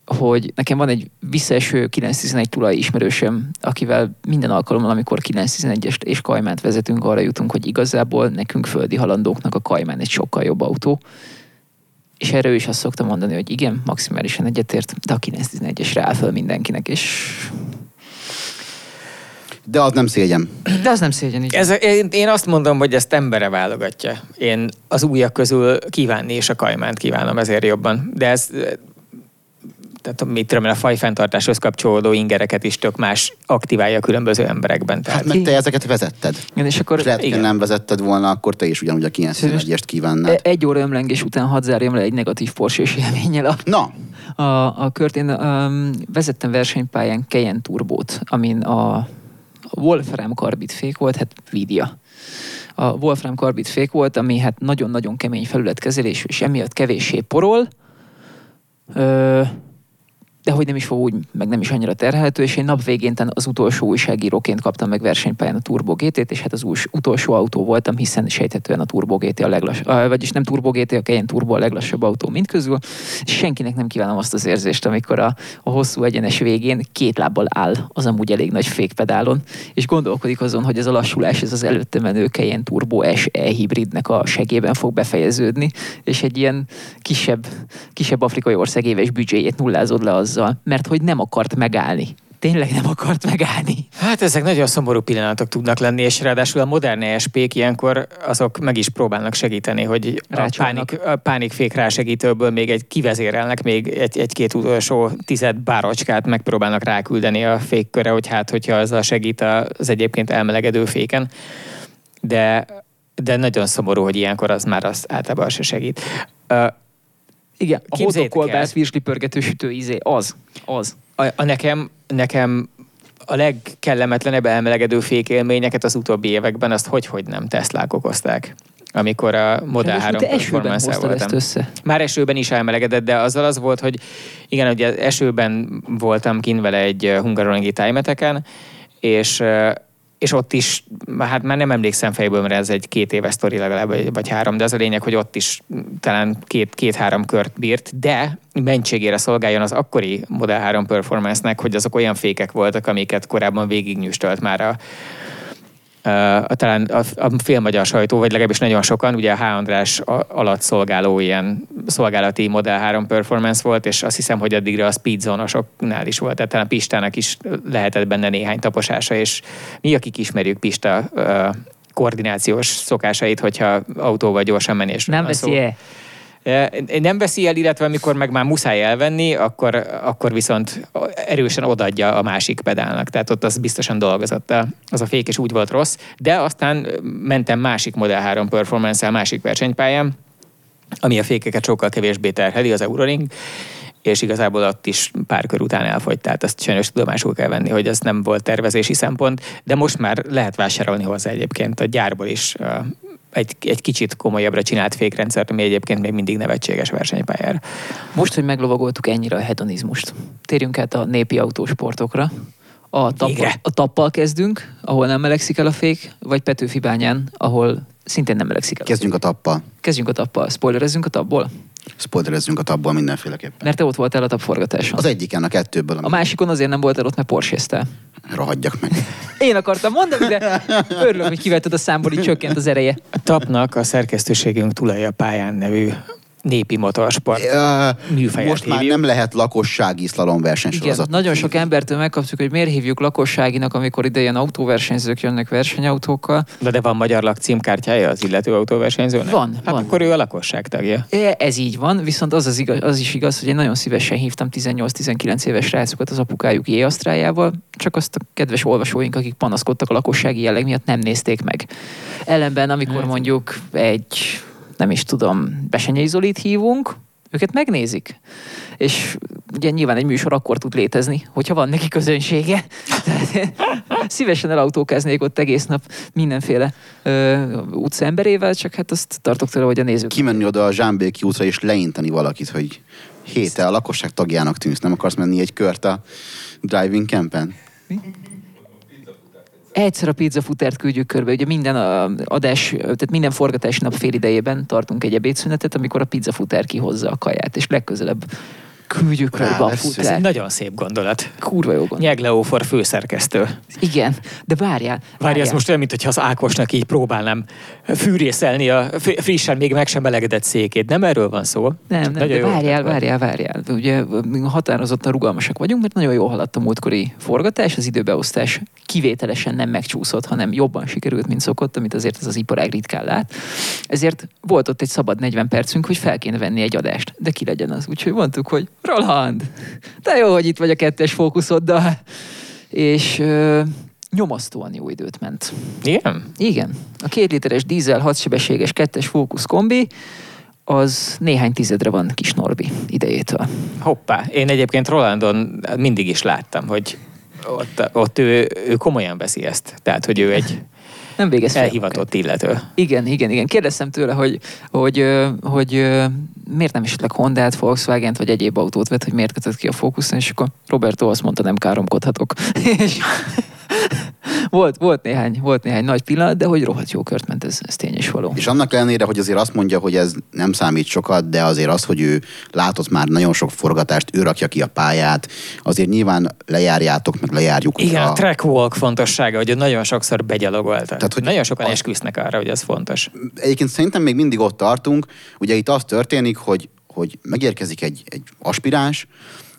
hogy nekem van egy visszaeső 911 tulaj ismerősöm, akivel minden alkalommal, amikor 911-est és Kajmánt vezetünk, arra jutunk, hogy igazából nekünk földi halandóknak a Kajmán egy sokkal jobb autó. És erre is azt szokta mondani, hogy igen, maximálisan egyetért, de a 911-es rááll föl mindenkinek, és... De az nem szégyen. De az nem szégyen így. Ez, én, én azt mondom, hogy ezt embere válogatja. Én az újak közül kívánni és a kajmánt kívánom ezért jobban. De ez tehát mit tudom a fajfenntartáshoz kapcsolódó ingereket is tök más aktiválja a különböző emberekben. Tehát Hát meg te ezeket vezetted. Igen, és akkor És lehet, hogy igen. nem vezetted volna, akkor te is ugyanúgy a 911-est kívánnád. e- egy óra ömlengés után hadd zárjam le egy negatív Porsche élménnyel a, Na, a, a kört. Én um, vezettem versenypályán Cayenne turbót, amin a Wolfram karbid fék volt, hát vidia. A Wolfram karbid fék volt, ami hát nagyon-nagyon kemény felületkezelésű, és emiatt kevéssé porol, ö, de hogy nem is fog úgy, meg nem is annyira terhelhető, és én nap végén az utolsó újságíróként kaptam meg versenypályán a Turbo GT-t, és hát az új, utolsó autó voltam, hiszen sejthetően a Turbo GT a leglassabb, vagyis nem Turbo GT, a Cayenne Turbo a leglassabb autó mind közül, és senkinek nem kívánom azt az érzést, amikor a, a hosszú egyenes végén két lábbal áll az amúgy elég nagy fékpedálon, és gondolkodik azon, hogy ez a lassulás, ez az előtte menő Cayenne Turbo SE hibridnek a segében fog befejeződni, és egy ilyen kisebb, kisebb afrikai ország éves büdzséjét nullázod le azzal, mert hogy nem akart megállni. Tényleg nem akart megállni. Hát ezek nagyon szomorú pillanatok tudnak lenni, és ráadásul a modern ESP-k ilyenkor azok meg is próbálnak segíteni, hogy a Rácsolnak. pánik, a pánikfék rásegítőből még egy kivezérelnek, még egy, egy-két utolsó tized bárocskát megpróbálnak ráküldeni a fékköre, hogy hát, hogyha azzal segít az egyébként elmelegedő féken. De, de nagyon szomorú, hogy ilyenkor az már az általában se segít. Igen, a Képzeljétek hotokolbász el. virsli sütő ízé, az, az. A, a nekem, nekem a legkellemetlenebb elmelegedő fékélményeket az utóbbi években azt hogy-hogy nem Teslák okozták amikor a Model 3 te esőben performance voltam. össze. Már esőben is elmelegedett, de azzal az volt, hogy igen, ugye esőben voltam kint vele egy hungaroringi tájmeteken, és és ott is, hát már nem emlékszem fejből, mert ez egy két éves sztori legalább, vagy- három, de az a lényeg, hogy ott is talán két, két-három kört bírt, de mentségére szolgáljon az akkori Model 3 performance-nek, hogy azok olyan fékek voltak, amiket korábban végignyüstölt már a, talán a, a félmagyar sajtó, vagy legalábbis nagyon sokan, ugye a H. András a- alatt szolgáló ilyen szolgálati Model 3 performance volt, és azt hiszem, hogy addigra a speedzónosoknál is volt, tehát talán Pistának is lehetett benne néhány taposása, és mi, akik ismerjük Pista koordinációs szokásait, hogyha autóval gyorsan menés. Nem veszi el. Nem veszi el, illetve amikor meg már muszáj elvenni, akkor, akkor viszont erősen odaadja a másik pedálnak. Tehát ott az biztosan dolgozott. Az a fék és úgy volt rossz. De aztán mentem másik Model 3 performance másik versenypályán, ami a fékeket sokkal kevésbé terheli, az Euroring, és igazából ott is pár kör után elfogy, tehát ezt sajnos tudomásul kell venni, hogy ez nem volt tervezési szempont, de most már lehet vásárolni hozzá egyébként a gyárból is egy, egy kicsit komolyabbra csinált fékrendszert, ami egyébként még mindig nevetséges versenypályára. Most, hogy meglovagoltuk ennyire a hedonizmust, térjünk át a népi autósportokra. A, tappal, a tappal kezdünk, ahol nem melegszik el a fék, vagy Petőfi bányán, ahol szintén nem melegszik el. Kezdjünk a tappal. Kezdjünk a tappal. Spoilerezzünk a tapból? Spoilerezzünk a tapból mindenféleképpen. Mert te ott voltál a tap forgatáson. Az egyiken, a kettőből. A másikon azért nem voltál ott, mert porsche Rohadjak meg. Én akartam mondani, de örülök, hogy kivetted a számból, így csökkent az ereje. A tapnak a szerkesztőségünk Tulaja pályán nevű népi motorsport uh, Most hívjuk. már nem lehet lakossági szlalom versenysorozat. Igen, nagyon sok embertől megkaptuk, hogy miért hívjuk lakosságinak, amikor ide ilyen autóversenyzők jönnek versenyautókkal. De de van magyar lakcímkártyája az illető autóversenyzőnek? Van, hát van. akkor ő a lakosság tagja. Ez így van, viszont az, az, igaz, az is igaz, hogy én nagyon szívesen hívtam 18-19 éves srácokat az apukájuk J-Asztrájával, csak azt a kedves olvasóink, akik panaszkodtak a lakossági jelleg miatt, nem nézték meg. Ellenben, amikor hát. mondjuk egy nem is tudom, Besenyei Zolit hívunk, őket megnézik. És ugye nyilván egy műsor akkor tud létezni, hogyha van neki közönsége. Tehát szívesen elautókáznék ott egész nap mindenféle ö, utca emberével, csak hát azt tartok tőle, hogy a nézők. Kimenni oda a Zsámbéki útra és leinteni valakit, hogy héte a lakosság tagjának tűnsz, nem akarsz menni egy kört a driving campen? Mi? Egyszer a pizzafutert küldjük körbe. Ugye minden adás, tehát minden forgatás nap fél idejében tartunk egy ebédszünetet, amikor a pizzafuter kihozza a kaját, és legközelebb küldjük körbe a futárt. Ez egy nagyon szép gondolat. Kurva jó gondolat. Nyegleófor főszerkesztő. Igen, de várjál. Várjál, ez most olyan, mintha az Ákosnak így próbálnám fűrészelni a frissen még meg sem melegedett székét. Nem erről van szó? Nem, nem, nagyon de várjál, várjál, várjál. Ugye határozottan rugalmasak vagyunk, mert nagyon jól haladt a múltkori forgatás, az időbeosztás kivételesen nem megcsúszott, hanem jobban sikerült, mint szokott, amit azért ez az iparág ritkán lát. Ezért volt ott egy szabad 40 percünk, hogy fel kéne venni egy adást. De ki legyen az? Úgyhogy mondtuk, hogy Roland, de jó, hogy itt vagy a kettes fókuszoddal. És ö, nyomasztóan jó időt ment. Igen? Igen. A két literes dízel, hatsebességes kettes fókusz kombi, az néhány tizedre van kis Norbi idejétől. Hoppá, én egyébként Rolandon mindig is láttam, hogy ott, ott ő, ő komolyan veszi ezt. Tehát, hogy ő egy nem végez elhivatott illető. Igen, igen, igen. Kérdeztem tőle, hogy, hogy, hogy, miért nem esetleg Honda-t, Volkswagen-t vagy egyéb autót vett, hogy miért kötött ki a fókuszt, és akkor Roberto azt mondta, nem káromkodhatok. és volt, volt, néhány, volt néhány nagy pillanat, de hogy rohadt jó kört ment, ez, ez tény is való. És annak ellenére, hogy azért azt mondja, hogy ez nem számít sokat, de azért az, hogy ő látott már nagyon sok forgatást, ő rakja ki a pályát, azért nyilván lejárjátok, meg lejárjuk. Igen, a, a track walk fontossága, hogy nagyon sokszor begyalogoltak. Tehát, hogy nagyon sokan az... esküsznek arra, hogy ez fontos. Egyébként szerintem még mindig ott tartunk, ugye itt az történik, hogy, hogy megérkezik egy, egy aspiráns,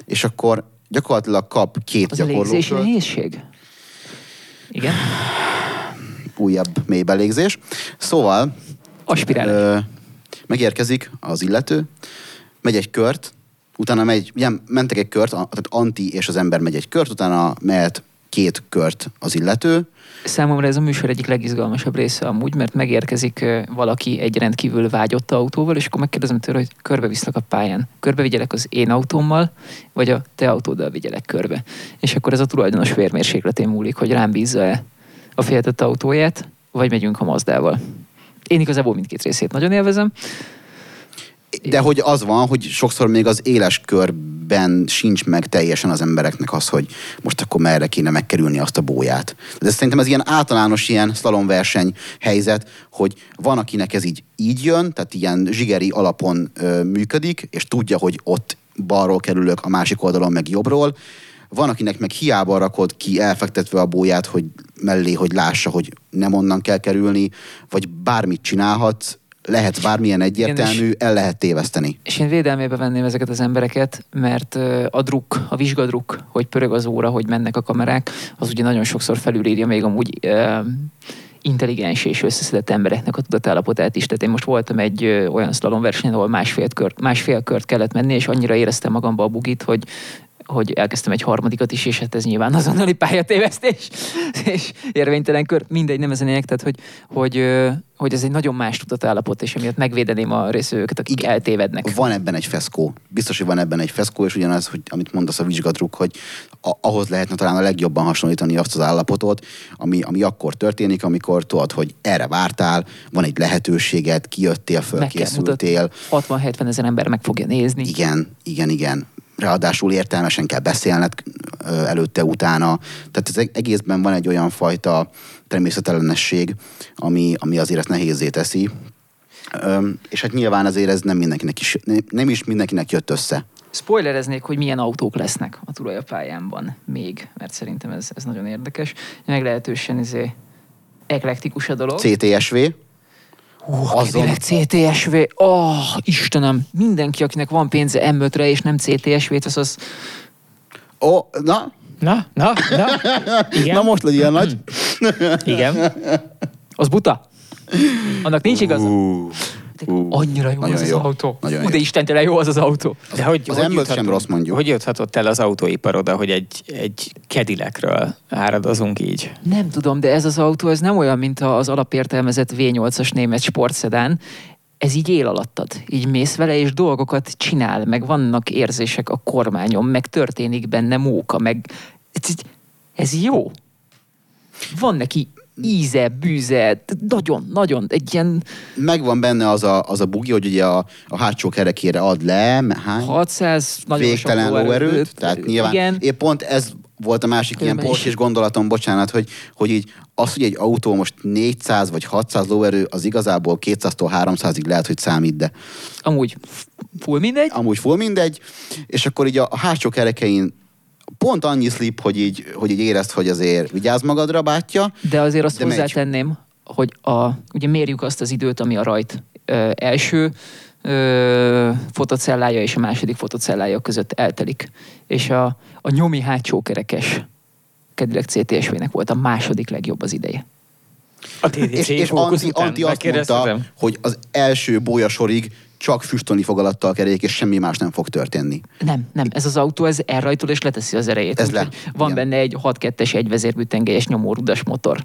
és akkor gyakorlatilag kap két az gyakorlót. Az nehézség? Igen. Újabb mélybelégzés. Szóval... Aspirál. Ö, megérkezik az illető, megy egy kört, utána megy, ugye mentek egy kört, tehát Anti és az ember megy egy kört, utána mehet két kört az illető. Számomra ez a műsor egyik legizgalmasabb része amúgy, mert megérkezik valaki egy rendkívül vágyott autóval, és akkor megkérdezem tőle, hogy körbeviszlek a pályán. Körbevigyelek az én autómmal, vagy a te autóddal vigyelek körbe. És akkor ez a tulajdonos vérmérsékletén múlik, hogy rám bízza-e a féltett autóját, vagy megyünk a Mazdával. Én igazából mindkét részét nagyon élvezem. De hogy az van, hogy sokszor még az éles körben sincs meg teljesen az embereknek az, hogy most akkor merre kéne megkerülni azt a bóját. De szerintem ez ilyen általános ilyen szlalomverseny helyzet, hogy van, akinek ez így, így jön, tehát ilyen zsigeri alapon ö, működik, és tudja, hogy ott balról kerülök, a másik oldalon meg jobbról. Van, akinek meg hiába rakod ki elfektetve a bóját, hogy mellé, hogy lássa, hogy nem onnan kell kerülni, vagy bármit csinálhat, lehet bármilyen egyértelmű, el lehet téveszteni. És én védelmébe venném ezeket az embereket, mert a druk, a vizsgadruk, hogy pörög az óra, hogy mennek a kamerák, az ugye nagyon sokszor felülírja még amúgy intelligens és összeszedett embereknek a tudatállapotát is. Tehát én most voltam egy ö, olyan slalom versenyen, ahol másfél kört, másfél kört kellett menni, és annyira éreztem magamba a bugit, hogy hogy elkezdtem egy harmadikat is, és hát ez nyilván azonnali pályatévesztés, és érvénytelen kör, mindegy, nem ezen tehát hogy, hogy, hogy ez egy nagyon más tudatállapot, és emiatt megvédeném a részvevőket, akik Igen. eltévednek. Van ebben egy feszkó. Biztos, hogy van ebben egy feszkó, és ugyanaz, hogy, amit mondasz a vizsgadruk, hogy a, ahhoz lehetne talán a legjobban hasonlítani azt az állapotot, ami, ami akkor történik, amikor tudod, hogy erre vártál, van egy lehetőséged, kijöttél, fölkészültél. 60-70 ezer ember meg fogja nézni. Igen, igen, igen. Ráadásul értelmesen kell beszélned előtte, utána. Tehát az egészben van egy olyan fajta természetellenesség, ami, ami azért ezt nehézé teszi. Öm, és hát nyilván azért ez nem mindenkinek is, nem is mindenkinek jött össze. Spoilereznék, hogy milyen autók lesznek a tulajapályámban még, mert szerintem ez, ez nagyon érdekes. Meglehetősen izé eklektikus a dolog. CTSV, Azon... CTSV, oh, Istenem, mindenki, akinek van pénze M5-re és nem CTSV-t, az az Ó, na, Na, na, na. Igen. na most legyél nagy. Igen. Az buta. Annak nincs igaza. Ú, ú, Annyira jó nagyon az jó, az autó. nagyon Ú, jó. de istentelen jó az az autó. De hogy, Az hogy M5 sem rossz, mondjuk. Hogy juthatott el az autóipar oda, hogy egy, egy Cadillacről áradozunk így? Nem tudom, de ez az autó, ez nem olyan, mint az alapértelmezett V8-as német sportszedán. Ez így él alattad. Így mész vele, és dolgokat csinál, meg vannak érzések a kormányon, meg történik benne móka, meg ez, ez jó. Van neki íze, bűze, nagyon, nagyon, egy ilyen Megvan benne az a, az a bugi, hogy ugye a, a hátsó kerekére ad le, hány? 600 nagyon végtelen sok lóerőt, tehát nyilván Igen, épp pont ez volt a másik ilyen Különben is. porsche gondolatom, bocsánat, hogy, hogy így az, hogy egy autó most 400 vagy 600 lóerő, az igazából 200-tól 300-ig lehet, hogy számít, de amúgy full mindegy. amúgy full mindegy, és akkor így a, a hátsó kerekein pont annyi slip, hogy így, hogy így érezd, hogy azért vigyázz magadra, bátya. De azért azt De megy. hozzátenném, hogy a, ugye mérjük azt az időt, ami a rajt ö, első ö, fotocellája és a második fotocellája között eltelik. És a, a nyomi hátsó kerekes Cadillac CTSV-nek volt a második legjobb az ideje. A TDC És, és Anti, Anti azt mondta, hogy az első bolyasorig csak füstölni fog alatta a kerék, és semmi más nem fog történni. Nem, nem, ez az autó, ez elrajtol és leteszi az erejét. Ez le. Van Igen. benne egy 6-2-es egyvezérmű tengelyes nyomorudas motor.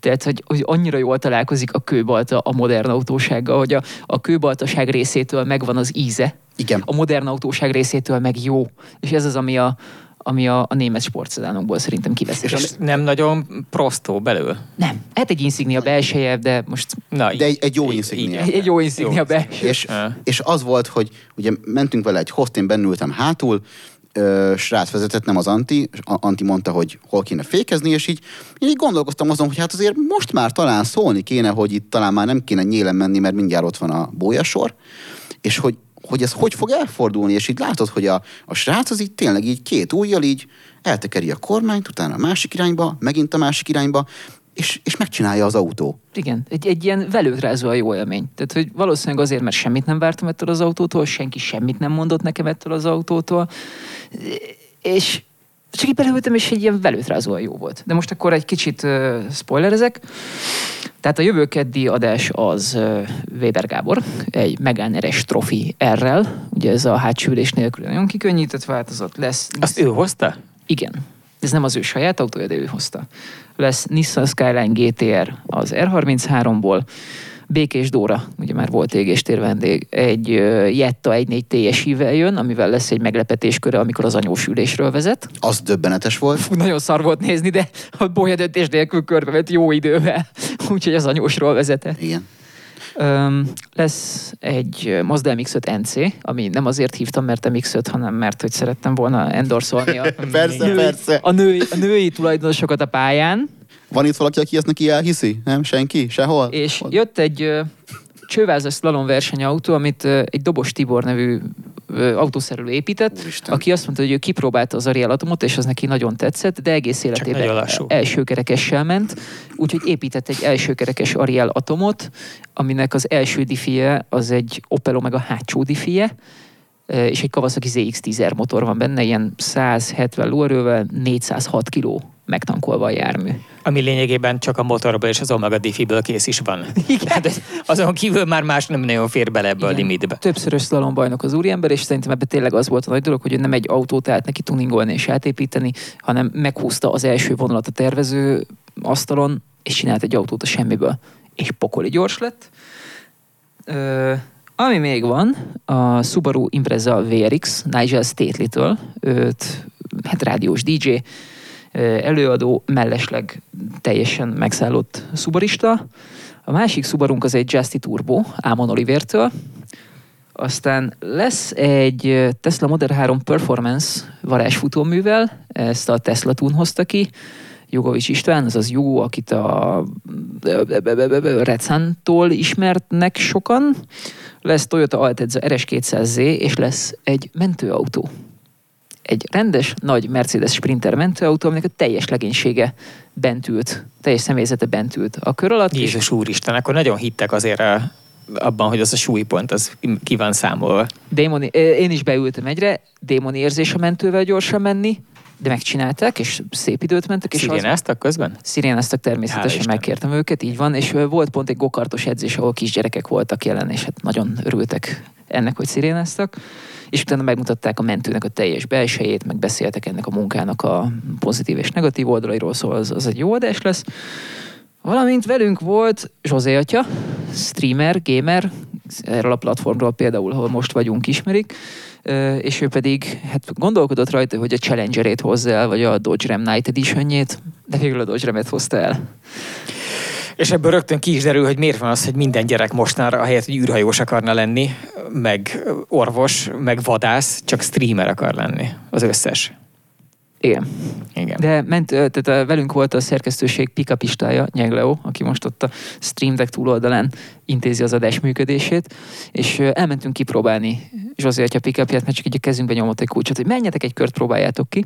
Tehát, hogy, hogy annyira jól találkozik a kőbalta a modern autósággal, hogy a, a kőbaltaság részétől megvan az íze, Igen. a modern autóság részétől meg jó. És ez az, ami a, ami a, a német sportszedánokból szerintem kiveszi. És nem nagyon prostó belül. Nem, hát egy insignia belseje, de most Na, De egy, egy jó insignia. egy, egy jó insignia belső. És, és az volt, hogy ugye mentünk vele egy host, én bennültem hátul, ö, srác vezetett, nem az Anti, és Anti mondta, hogy hol kéne fékezni, és így én így gondolkoztam azon, hogy hát azért most már talán szólni kéne, hogy itt talán már nem kéne nyélen menni, mert mindjárt ott van a bójasor, és hogy, hogy ez hogy fog elfordulni, és így látod, hogy a, a srác az így tényleg így két ujjal így eltekeri a kormányt, utána a másik irányba, megint a másik irányba, és, és megcsinálja az autó. Igen, egy, egy ilyen velőtrázóan jó élmény. Tehát, hogy valószínűleg azért, mert semmit nem vártam ettől az autótól, senki semmit nem mondott nekem ettől az autótól, és csak így beleültem, és egy ilyen velőtrázóan jó volt. De most akkor egy kicsit uh, spoilerezek. Tehát a jövő keddi adás az uh, Weber Gábor, egy Megane RS Trophy R-rel, ugye ez a hátsülés nélkül nagyon kikönnyített változat lesz. Azt ő hozta? Igen. Ez nem az ő saját autója, de ő hozta. Lesz Nissan Skyline GTR az R33-ból, Békés Dóra, ugye már volt égéstér vendég, egy Jetta 1.4 TSI-vel jön, amivel lesz egy meglepetésköre, amikor az anyós ülésről vezet. Az döbbenetes volt. Fú, nagyon szar volt nézni, de a bolya döntés nélkül körbe ment jó idővel, úgyhogy az anyósról vezetett. Igen. Öm, lesz egy Mazda MX-5 NC, ami nem azért hívtam, mert MX-5, hanem mert hogy szerettem volna endorszolni a, Persze, női, persze. a, női, a női tulajdonosokat a pályán, Van itt valaki, aki ezt neki elhiszi? Nem? Senki? Sehol? és jött egy ö, csővázas slalom versenyautó, amit ö, egy Dobos Tibor nevű ö, autószerelő épített, Úristen. aki azt mondta, hogy ő kipróbálta az Ariel Atomot, és az neki nagyon tetszett, de egész életében elsőkerekessel ment, úgyhogy épített egy elsőkerekes Ariel Atomot, aminek az első diffie az egy Opel Omega hátsó diffie, ö, és egy Kawasaki ZX-10R motor van benne, ilyen 170 lóerővel, 406 kg megtankolva a jármű. Ami lényegében csak a motorból és az Omega Diffie-ből kész is van. Igen. azon kívül már más nem nagyon fér bele ebbe Igen. a limitbe. Többszörös slalom bajnok az úriember, és szerintem ebben tényleg az volt a nagy dolog, hogy nem egy autót állt neki tuningolni és átépíteni, hanem meghúzta az első vonalat a tervező asztalon, és csinált egy autót a semmiből. És pokoli gyors lett. Ö, ami még van, a Subaru Impreza VRX Nigel Stately-től, őt, hát rádiós DJ, előadó, mellesleg teljesen megszállott szubarista. A másik szubarunk az egy Justy Turbo, Ámon Olivertől. Aztán lesz egy Tesla Model 3 Performance varázsfutóművel, ezt a Tesla Tune hozta ki, Jogovics István, azaz Jugó, akit a Recentól ismertnek sokan. Lesz Toyota Altezza RS200Z, és lesz egy mentőautó egy rendes, nagy Mercedes Sprinter mentőautó, aminek a teljes legénysége bent ült, teljes személyzete bent ült a kör alatt. Jézus és... úristen, akkor nagyon hittek azért a, abban, hogy az a súlypont, az ki van számolva. Démoni, én is beültem egyre, démoni érzés a mentővel gyorsan menni, de megcsinálták, és szép időt mentek. És Szirénáztak az... közben? Szirénáztak természetesen, megkértem őket, így van, és volt pont egy gokartos edzés, ahol kisgyerekek voltak jelen, és hát nagyon örültek ennek, hogy szirénáztak és utána megmutatták a mentőnek a teljes belsejét, meg beszéltek ennek a munkának a pozitív és negatív oldalairól, szóval az, az egy jó adás lesz. Valamint velünk volt Zsozé atya, streamer, gamer, erről a platformról például, ahol most vagyunk, ismerik, és ő pedig hát gondolkodott rajta, hogy a Challenger-ét hozza el, vagy a Dodge Ram Night Edition-jét, de végül a Dodge Ram-et hozta el. És ebből rögtön ki is derül, hogy miért van az, hogy minden gyerek mostanra, ahelyett, hogy űrhajós akarna lenni, meg orvos, meg vadász, csak streamer akar lenni. Az összes. Igen. Igen. De ment, tehát velünk volt a szerkesztőség pikapistája, Nyegleo, aki most ott a Stream Deck túloldalán intézi az adás működését, és elmentünk kipróbálni Zsózi atya pikapját, mert csak így a kezünkbe nyomott egy kulcsot, hogy menjetek egy kört, próbáljátok ki,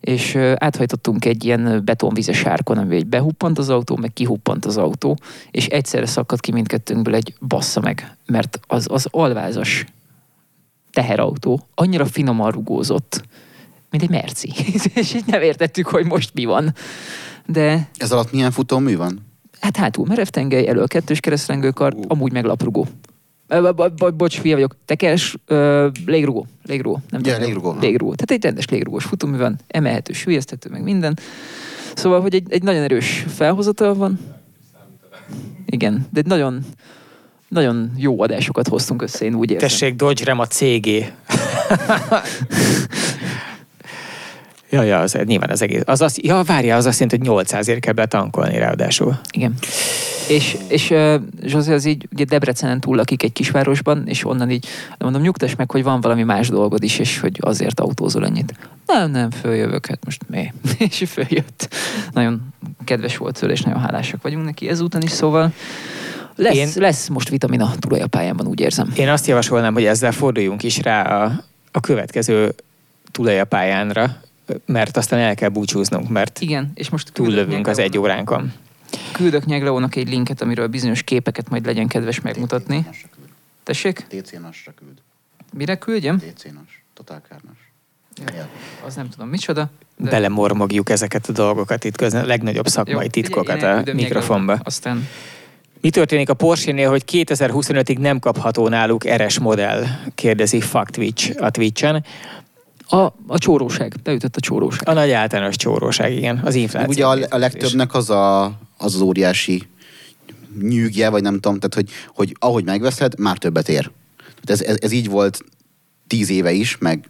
és áthajtottunk egy ilyen betonvízes sárkon, ami egy behuppant az autó, meg kihuppant az autó, és egyszerre szakadt ki mindkettőnkből egy bassza meg, mert az, az alvázas teherautó annyira finoman rugózott, mint egy merci. és így nem értettük, hogy most mi van. De... Ez alatt milyen futómű van? Hát hátul merev tengely, elől kettős keresztrengőkar, uh. amúgy meg laprugó. Bocs, fia vagyok. Tekes, légrugó. Légrugó. Nem yeah, légrugó. Légrugó. Tehát egy rendes légrugós futómű van, emelhető, sülyeztető, meg minden. Szóval, hogy egy, egy nagyon erős felhozatal van. Igen, de egy nagyon, nagyon jó adásokat hoztunk össze, én úgy érzem. Tessék, Dodge Ram a CG. Ja, ja, az, nyilván az egész. Az azt, ja, várja, az azt jelenti, hogy 800 ér kell betankolni ráadásul. Igen. És, és uh, az így, ugye Debrecenen túl lakik egy kisvárosban, és onnan így, mondom, nyugtass meg, hogy van valami más dolgod is, és hogy azért autózol ennyit. Nem, nem, följövök, hát most mi? és följött. Nagyon kedves volt tőle, és nagyon hálásak vagyunk neki ezúton is, szóval lesz, Én... lesz most vitamina a tulajapályámban, úgy érzem. Én azt javasolnám, hogy ezzel forduljunk is rá a, a következő tulajapályánra, mert aztán el kell búcsúznunk, mert Igen, és most túllövünk az egy óránkon. Küldök Nyegleónak egy linket, amiről bizonyos képeket majd legyen kedves megmutatni. Tessék? TC nasra küld. Mire küldjem? TC nas, Total Ja, az nem tudom micsoda. De... Belemormogjuk ezeket a dolgokat itt közben, a legnagyobb szakmai Jó, titkokat a mikrofonba. Aztán mi történik a Porsche-nél, hogy 2025-ig nem kapható náluk RS modell, kérdezi Fuck Twitch a Twitch-en. A, a csóróság, beütött a csóróság. A nagy általános csóróság, igen, az infláció. Ugye a, a legtöbbnek az, a, az az óriási nyűgje, vagy nem tudom, tehát hogy, hogy ahogy megveszed, már többet ér. Tehát ez, ez, ez így volt tíz éve is, meg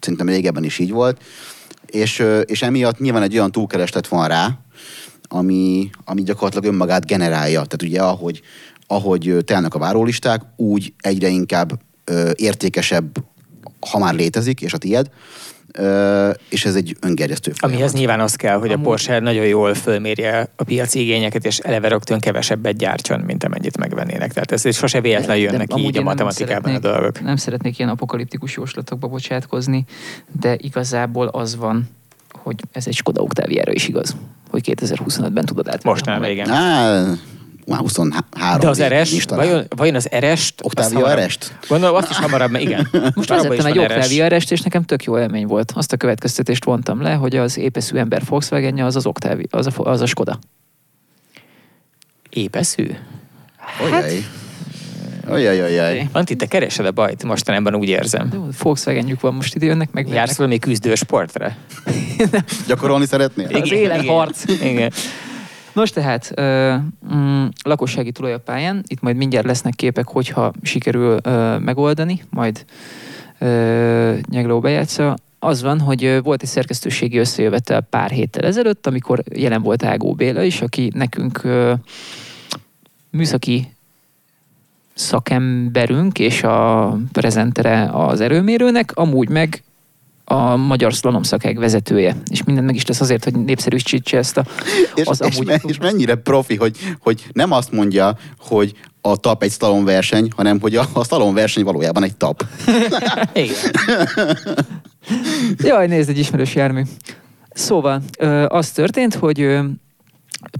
szerintem régebben is így volt, és, és emiatt nyilván egy olyan túlkereslet van rá, ami, ami gyakorlatilag önmagát generálja. Tehát ugye ahogy, ahogy telnek a várólisták, úgy egyre inkább ö, értékesebb ha már létezik, és a tied, és ez egy öngerjesztő folyamat. Amihez nyilván az kell, hogy a Porsche nagyon jól fölmérje a piaci igényeket, és eleve rögtön kevesebbet gyártson, mint amennyit megvennének. Tehát ez sose véletlenül jön neki így a matematikában a dolgok. Nem szeretnék ilyen apokaliptikus jóslatokba bocsátkozni, de igazából az van, hogy ez egy Skoda Octaviára is igaz, hogy 2025-ben tudod átvenni. Most nem, igen. Á, már 23 De az végén eres, is talán. vajon, vajon az erest? Hamarabb- Erest? Gondolom, azt is hamarabb, mert igen. Most vezettem egy. Octavia erest, és nekem tök jó élmény volt. Azt a következtetést vontam le, hogy az épeszű ember Volkswagen az az Octavia, az a, az a Skoda. Épeszű? Olyaj. Olyaj, olyaj. Anti, te keresed a bajt, mostanában úgy érzem. De Volkswagenjük van, most ide jönnek, meg Jársz valami küzdő sportra? Gyakorolni szeretnél? Az életharc. Igen. igen. Nos tehát, ö, mm, lakossági tulajapályán, itt majd mindjárt lesznek képek, hogyha sikerül ö, megoldani, majd ö, Nyegló bejátsza. Az van, hogy volt egy szerkesztőségi összejövetel pár héttel ezelőtt, amikor jelen volt Ágó Béla is, aki nekünk ö, műszaki szakemberünk és a prezentere az erőmérőnek, amúgy meg a magyar szlalom szakeg vezetője, és mindent meg is tesz azért, hogy népszerűsítse ezt a, És, az és, amúgy... me, és mennyire profi, hogy, hogy nem azt mondja, hogy a tap egy szalonverseny, hanem hogy a, a szalonverseny valójában egy tap. igen. Jaj, nézd, egy ismerős jármű. Szóval, az történt, hogy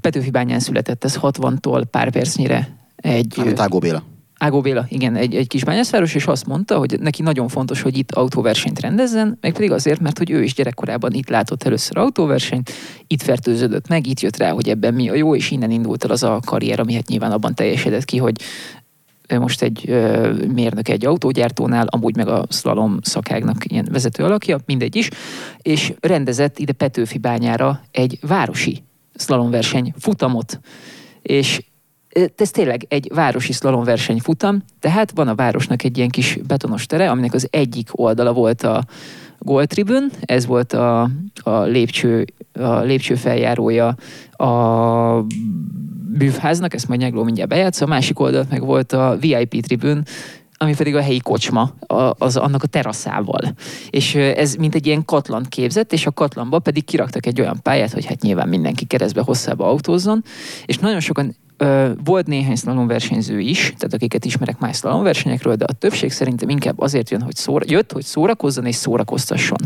Petőfi bányán született, ez 60-tól pár percnyire egy... ö, Mint Ágó Béla. Ágó Béla, igen, egy, egy kis bányászváros, és azt mondta, hogy neki nagyon fontos, hogy itt autóversenyt rendezzen, meg pedig azért, mert hogy ő is gyerekkorában itt látott először autóversenyt, itt fertőződött meg, itt jött rá, hogy ebben mi a jó, és innen indult el az a karrier, ami hát nyilván abban teljesedett ki, hogy most egy ö, mérnök egy autógyártónál, amúgy meg a slalom szakágnak ilyen vezető alakja, mindegy is, és rendezett ide Petőfi bányára egy városi szlalomverseny futamot, és ez tényleg egy városi szlalomverseny futam, tehát van a városnak egy ilyen kis betonos tere, aminek az egyik oldala volt a Goltribün, ez volt a, a lépcső, a lépcső feljárója a bűvháznak, ezt majd Nyegló mindjárt bejátsz, a másik oldalt meg volt a VIP tribün, ami pedig a helyi kocsma, az annak a teraszával. És ez mint egy ilyen katlan képzett, és a katlanba pedig kiraktak egy olyan pályát, hogy hát nyilván mindenki keresztbe hosszába autózzon, és nagyon sokan Volt néhány szlalomversenyző is, tehát akiket ismerek más szlalomversenyekről, de a többség szerintem inkább azért jön, hogy szóra, jött, hogy szórakozzon és szórakoztasson.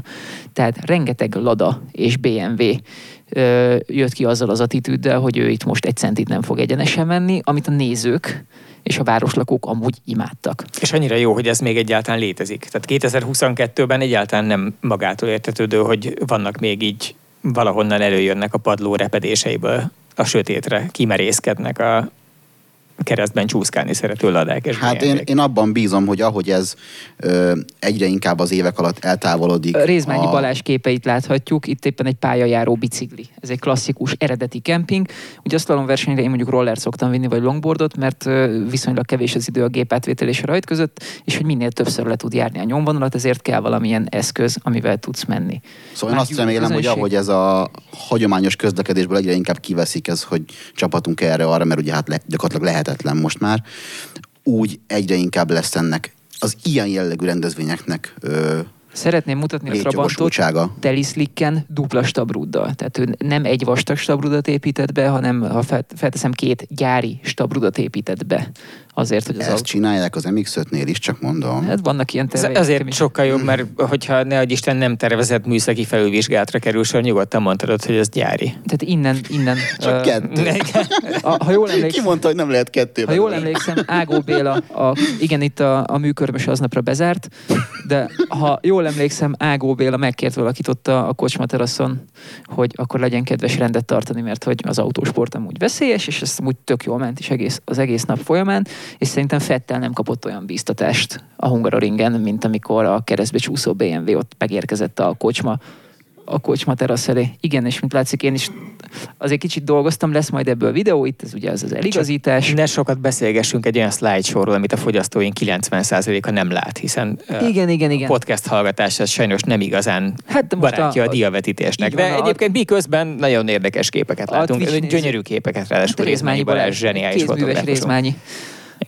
Tehát rengeteg Lada és BMW ö, jött ki azzal az attitűddel, hogy ő itt most egy centit nem fog egyenesen menni, amit a nézők és a városlakók amúgy imádtak. És annyira jó, hogy ez még egyáltalán létezik. Tehát 2022-ben egyáltalán nem magától értetődő, hogy vannak még így valahonnan előjönnek a padló repedéseiből a sötétre, kimerészkednek a keresztben csúszkálni szerető ladák. És Hát én, én abban bízom, hogy ahogy ez ö, egyre inkább az évek alatt eltávolodik. Rézmányi a, Balázs képeit láthatjuk, itt éppen egy pályajáró bicikli. Ez egy klasszikus eredeti kemping. Ugye a versenyre én mondjuk roller szoktam vinni, vagy longboardot, mert viszonylag kevés az idő a gépátvétel és a rajt között, és hogy minél többször le tud járni a nyomvonalat, ezért kell valamilyen eszköz, amivel tudsz menni. Szóval én Már azt jó remélem, hogy közönség. ahogy ez a hagyományos közlekedésből egyre inkább kiveszik ez, hogy csapatunk erre-arra, mert ugye hát le, gyakorlatilag lehetetlen most már, úgy egyre inkább lesz ennek az ilyen jellegű rendezvényeknek ö, Szeretném mutatni a Trabantot telislikken dupla stabruddal. Tehát ő nem egy vastag stabrudat épített be, hanem ha fel- felteszem két gyári stabrudat épített be. Azért, hogy az Ezt autó... csinálják az MX-5-nél is, csak mondom. Hát vannak ilyen Ez terveik. azért is. sokkal jobb, mert hogyha ne adj Isten nem tervezett műszaki felülvizsgálatra kerül sor, nyugodtan mondhatod, hogy ez gyári. Tehát innen, innen... Csak ö, kettő. a, ha jól Ki emlékszem, mondta, hogy nem lehet kettő? ha jól emlékszem, Ágó Béla, a, igen, itt a, a műkörmös aznapra bezárt, de ha jól emlékszem, Ágó Béla megkért valakit ott a, a kocsma teraszon, hogy akkor legyen kedves rendet tartani, mert hogy az autósport amúgy veszélyes, és ez amúgy tök jól ment is egész, az egész nap folyamán, és szerintem Fettel nem kapott olyan bíztatást a Hungaroringen, mint amikor a keresztbe csúszó BMW ott megérkezett a kocsma a kocsma terasz elé. Igen, és mint látszik, én is azért kicsit dolgoztam, lesz majd ebből videó, itt ez ugye az az eligazítás. Ne sokat beszélgessünk egy olyan slideshow-ról, amit a fogyasztóink 90%-a nem lát, hiszen ö, Igen, igen, a igen. podcast hallgatás az sajnos nem igazán Hát de most barátja a, a- a diavetítésnek. van, De a- egyébként mi közben nagyon érdekes képeket látunk, gyönyörű képeket, ráadásul Rézmányi Balázs zseniális. Rézmányi.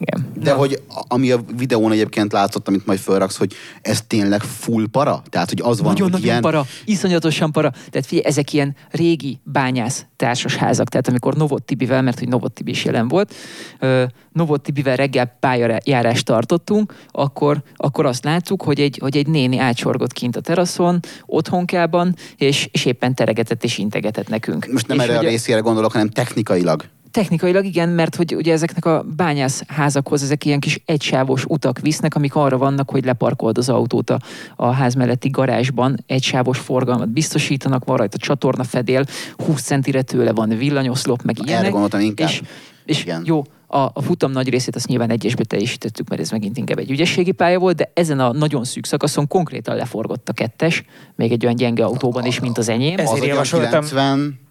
Igen. De hogy a- ami a videón egyébként látszott, amit majd felraksz, hogy ez tényleg full para? Tehát, hogy az van, hogy Nagyon-nagyon ilyen... para, iszonyatosan para. Tehát figyelj, ezek ilyen régi bányász társasházak. Tehát amikor Novot Tibivel, mert hogy Novot Tibi is jelen volt, ö, Novot Tibivel reggel pályajárást tartottunk, akkor, akkor azt láttuk, hogy egy, hogy egy néni átsorgott kint a teraszon, otthonkában, és, és éppen teregetett és integetett nekünk. Most nem és erre a hogy részére gondolok, hanem technikailag. Technikailag igen, mert hogy ugye ezeknek a bányászházakhoz ezek ilyen kis egysávos utak visznek, amik arra vannak, hogy leparkold az autót a, a ház melletti garázsban, egysávos forgalmat biztosítanak, van rajta csatorna fedél, 20 centire tőle van villanyoszlop, meg Erre ilyenek. gondoltam inkább. És, és Igen. jó, a, a futam nagy részét azt nyilván egyesbe teljesítettük, mert ez megint inkább egy ügyességi pálya volt, de ezen a nagyon szűk szakaszon konkrétan leforgott a kettes, még egy olyan gyenge autóban is, mint az enyém. Ez- Az Ezért olyan javasoltam- 90,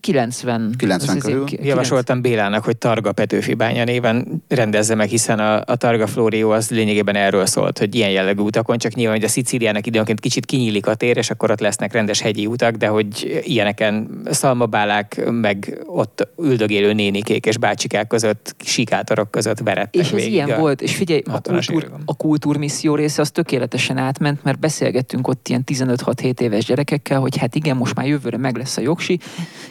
90. 90 az körül. Javasoltam Bélának, hogy Targa Petőfi bánya néven rendezze meg, hiszen a, a Targa Florio az lényegében erről szólt, hogy ilyen jellegű utakon, csak nyilván, hogy a Szicíliának időnként kicsit kinyílik a tér, és akkor ott lesznek rendes hegyi utak, de hogy ilyeneken szalmabálák, meg ott üldögélő nénikék és bácsikák között, sikátorok között verettek És ez ilyen a- volt, és figyelj, a, 60-as kultúr, a kultúrmisszió része az tökéletesen átment, mert beszélgettünk ott ilyen 15-6-7 éves gyerekekkel, hogy hát igen, most már jövőre meg lesz a jogsi,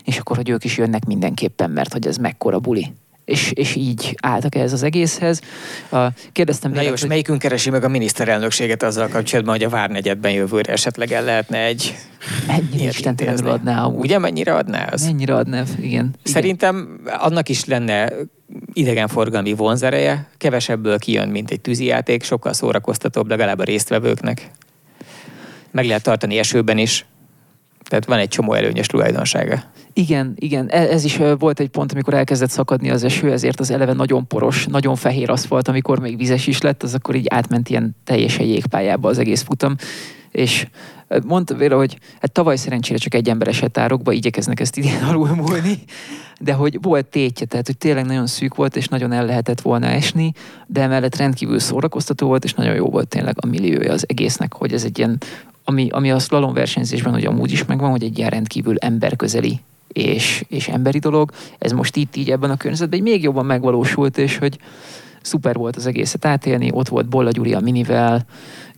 és akkor, hogy ők is jönnek mindenképpen, mert hogy ez mekkora buli. És, és így álltak ehhez az egészhez. Kérdeztem Na jó, és hogy melyikünk keresi meg a miniszterelnökséget azzal kapcsolatban, hogy a Várnegyedben jövőre esetleg el lehetne egy mennyire istentelenül adná amúgy. Ugye mennyire adná az? Mennyire adná, igen. igen. Szerintem annak is lenne idegenforgalmi vonzereje, kevesebből kijön, mint egy tűzijáték, sokkal szórakoztatóbb legalább a résztvevőknek. Meg lehet tartani esőben is. Tehát van egy csomó előnyös tulajdonsága. Igen, igen, E- ez is volt egy pont, amikor elkezdett szakadni az eső, ezért az eleve nagyon poros, nagyon fehér aszfalt, amikor még vizes is lett, az akkor így átment ilyen teljesen jégpályába az egész futam. És mondta Véra, hogy hát tavaly szerencsére csak egy ember esett árokba, igyekeznek ezt idén alulmúlni, de hogy volt tétje, tehát hogy tényleg nagyon szűk volt, és nagyon el lehetett volna esni, de emellett rendkívül szórakoztató volt, és nagyon jó volt tényleg a milliója az egésznek, hogy ez egy ilyen, ami, ami a slalom versenyzésben ugye amúgy is megvan, hogy egy ilyen rendkívül emberközeli és, és emberi dolog. Ez most itt így ebben a környezetben még jobban megvalósult, és hogy szuper volt az egészet átélni, ott volt Bolla Gyuri a minivel,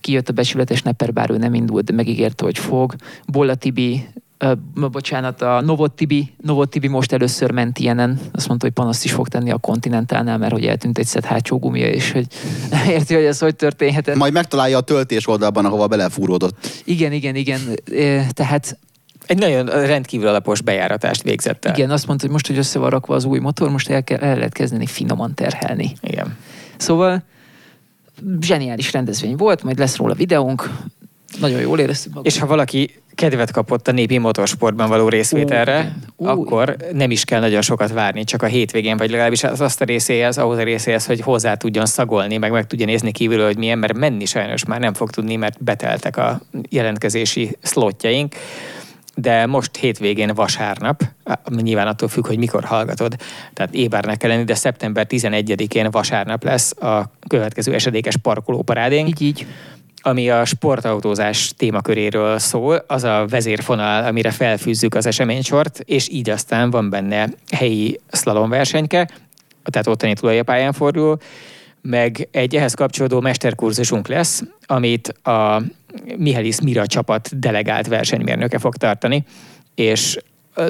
kijött a becsületes Nepper, ő nem indult, de megígérte, hogy fog. Bolla Tibi, ö, bocsánat, a Novot Tibi, Novot Tibi most először ment ilyenen, azt mondta, hogy panaszt is fog tenni a Continentálnál, mert hogy eltűnt egy szett hátsó gumia, és hogy érti, hogy ez hogy történhetett. Majd megtalálja a töltés oldalban, ahova belefúródott. Igen, igen, igen. Tehát Egy nagyon rendkívül alapos bejáratást végzett el. igen, azt mondta, hogy most, hogy össze van rakva az új motor, most el, kell, el lehet kezdeni finoman terhelni. Igen. Szóval zseniális rendezvény volt, majd lesz róla videónk. Nagyon jól éreztük magunkat. És ha valaki kedvet kapott a népi motorsportban való részvételre. Ó, akkor nem is kell nagyon sokat várni, csak a hétvégén, vagy legalábbis az azt a részéhez, ahhoz a részéhez, hogy hozzá tudjon szagolni, meg meg tudja nézni kívülről, hogy milyen, mert menni sajnos már nem fog tudni, mert beteltek a jelentkezési szlotjaink. De most hétvégén vasárnap, nyilván attól függ, hogy mikor hallgatod, tehát ébernek kell lenni, de szeptember 11-én vasárnap lesz a következő esedékes parkolóparádénk Így, így. Ami a sportautózás témaköréről szól, az a vezérfonal, amire felfűzzük az eseménysort, és így aztán van benne helyi szlalomversenyke, tehát ottani tulajapályán fordul, meg egy ehhez kapcsolódó mesterkurzusunk lesz, amit a Mihelis Mira csapat delegált versenymérnöke fog tartani, és a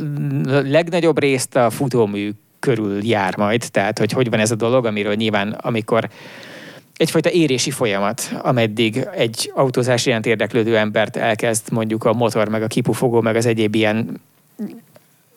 legnagyobb részt a futómű körül jár majd, tehát hogy hogy van ez a dolog, amiről nyilván amikor egyfajta érési folyamat, ameddig egy autózás iránt érdeklődő embert elkezd mondjuk a motor, meg a kipufogó, meg az egyéb ilyen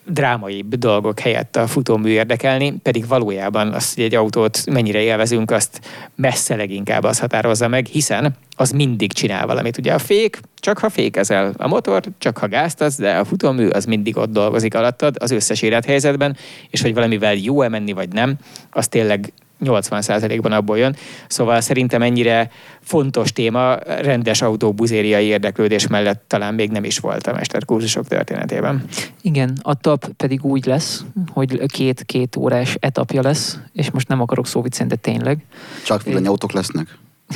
drámaibb dolgok helyett a futómű érdekelni, pedig valójában azt, hogy egy autót mennyire élvezünk, azt messze leginkább az határozza meg, hiszen az mindig csinál valamit. Ugye a fék, csak ha fékezel, a motor, csak ha gáztasz, de a futómű az mindig ott dolgozik alattad az összes élethelyzetben, és hogy valamivel jó-e menni, vagy nem, az tényleg 80%-ban abból jön. Szóval szerintem ennyire fontos téma rendes autóbuzériai érdeklődés mellett talán még nem is volt a mesterkurzusok történetében. Igen, a tap pedig úgy lesz, hogy két-két órás etapja lesz, és most nem akarok szóviccen, de tényleg. Csak villanyautók lesznek.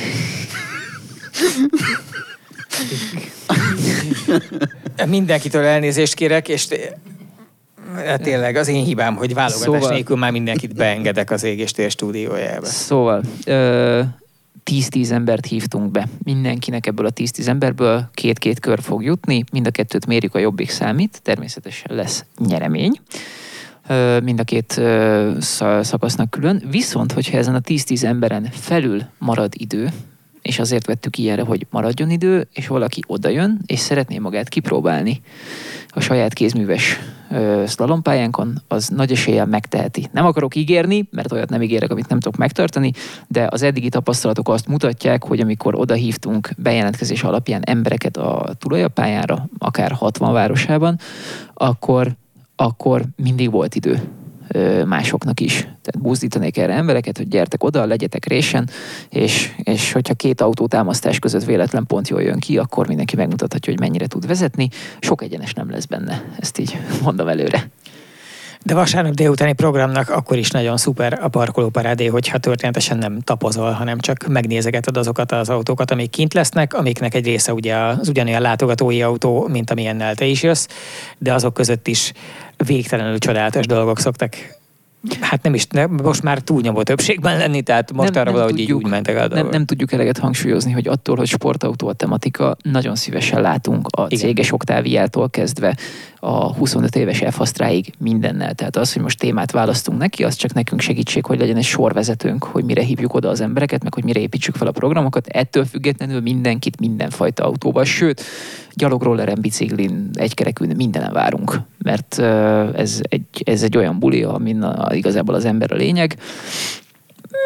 Mindenkitől elnézést kérek, és tényleg az én hibám, hogy válogatás Szóval- nélkül már mindenkit beengedek az égéstér stúdiójába. Szóval, ö, 10-10 embert hívtunk be. Mindenkinek ebből a 10-10 emberből két-két kör fog jutni, mind a kettőt mérjük a jobbik számít, természetesen lesz nyeremény. Mind a két szakasznak külön. Viszont, hogyha ezen a 10-10 emberen felül marad idő, és azért vettük ilyenre, hogy maradjon idő, és valaki odajön, és szeretné magát kipróbálni a saját kézműves szlalompályánkon, az nagy eséllyel megteheti. Nem akarok ígérni, mert olyat nem ígérek, amit nem tudok megtartani, de az eddigi tapasztalatok azt mutatják, hogy amikor oda hívtunk bejelentkezés alapján embereket a tulajapályára, akár 60 városában, akkor, akkor mindig volt idő másoknak is. Tehát buzdítanék erre embereket, hogy gyertek oda, legyetek résen, és, és hogyha két autótámasztás között véletlen pont jól jön ki, akkor mindenki megmutathatja, hogy mennyire tud vezetni. Sok egyenes nem lesz benne, ezt így mondom előre. De vasárnap délutáni programnak akkor is nagyon szuper a parkolóparádé, hogyha történetesen nem tapozol, hanem csak megnézegeted azokat az autókat, amik kint lesznek, amiknek egy része ugye az ugyanolyan látogatói autó, mint amilyennel te is jössz, de azok között is végtelenül csodálatos dolgok szoktak Hát nem is, ne, most már túlnyomó többségben lenni, tehát most nem, arra nem valahogy tudjuk, így úgy mentek el nem, nem tudjuk eleget hangsúlyozni, hogy attól, hogy sportautó a tematika, nagyon szívesen látunk a Igen. céges oktáviától kezdve a 25 éves f mindennel. Tehát az, hogy most témát választunk neki, az csak nekünk segítség, hogy legyen egy sorvezetőnk, hogy mire hívjuk oda az embereket, meg hogy mire építsük fel a programokat. Ettől függetlenül mindenkit mindenfajta autóval, sőt, gyalogrolleren, biciklin, egykerekűn mindenen várunk, mert ez egy, ez egy olyan buli, amin igazából az ember a lényeg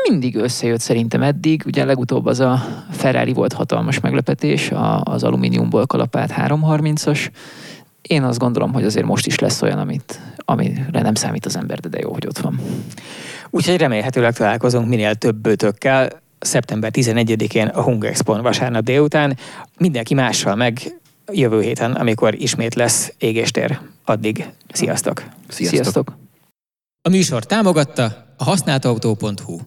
mindig összejött szerintem eddig. Ugye legutóbb az a Ferrari volt hatalmas meglepetés, az alumíniumból kalapált 330-as, én azt gondolom, hogy azért most is lesz olyan, amit, amire nem számít az ember, de, de jó, hogy ott van. Úgyhogy remélhetőleg találkozunk minél több bőtökkel szeptember 11-én a Hung Expo vasárnap délután. Mindenki mással meg jövő héten, amikor ismét lesz égéstér. Addig sziasztok! Sziasztok! sziasztok. A műsor támogatta a használtautó.hu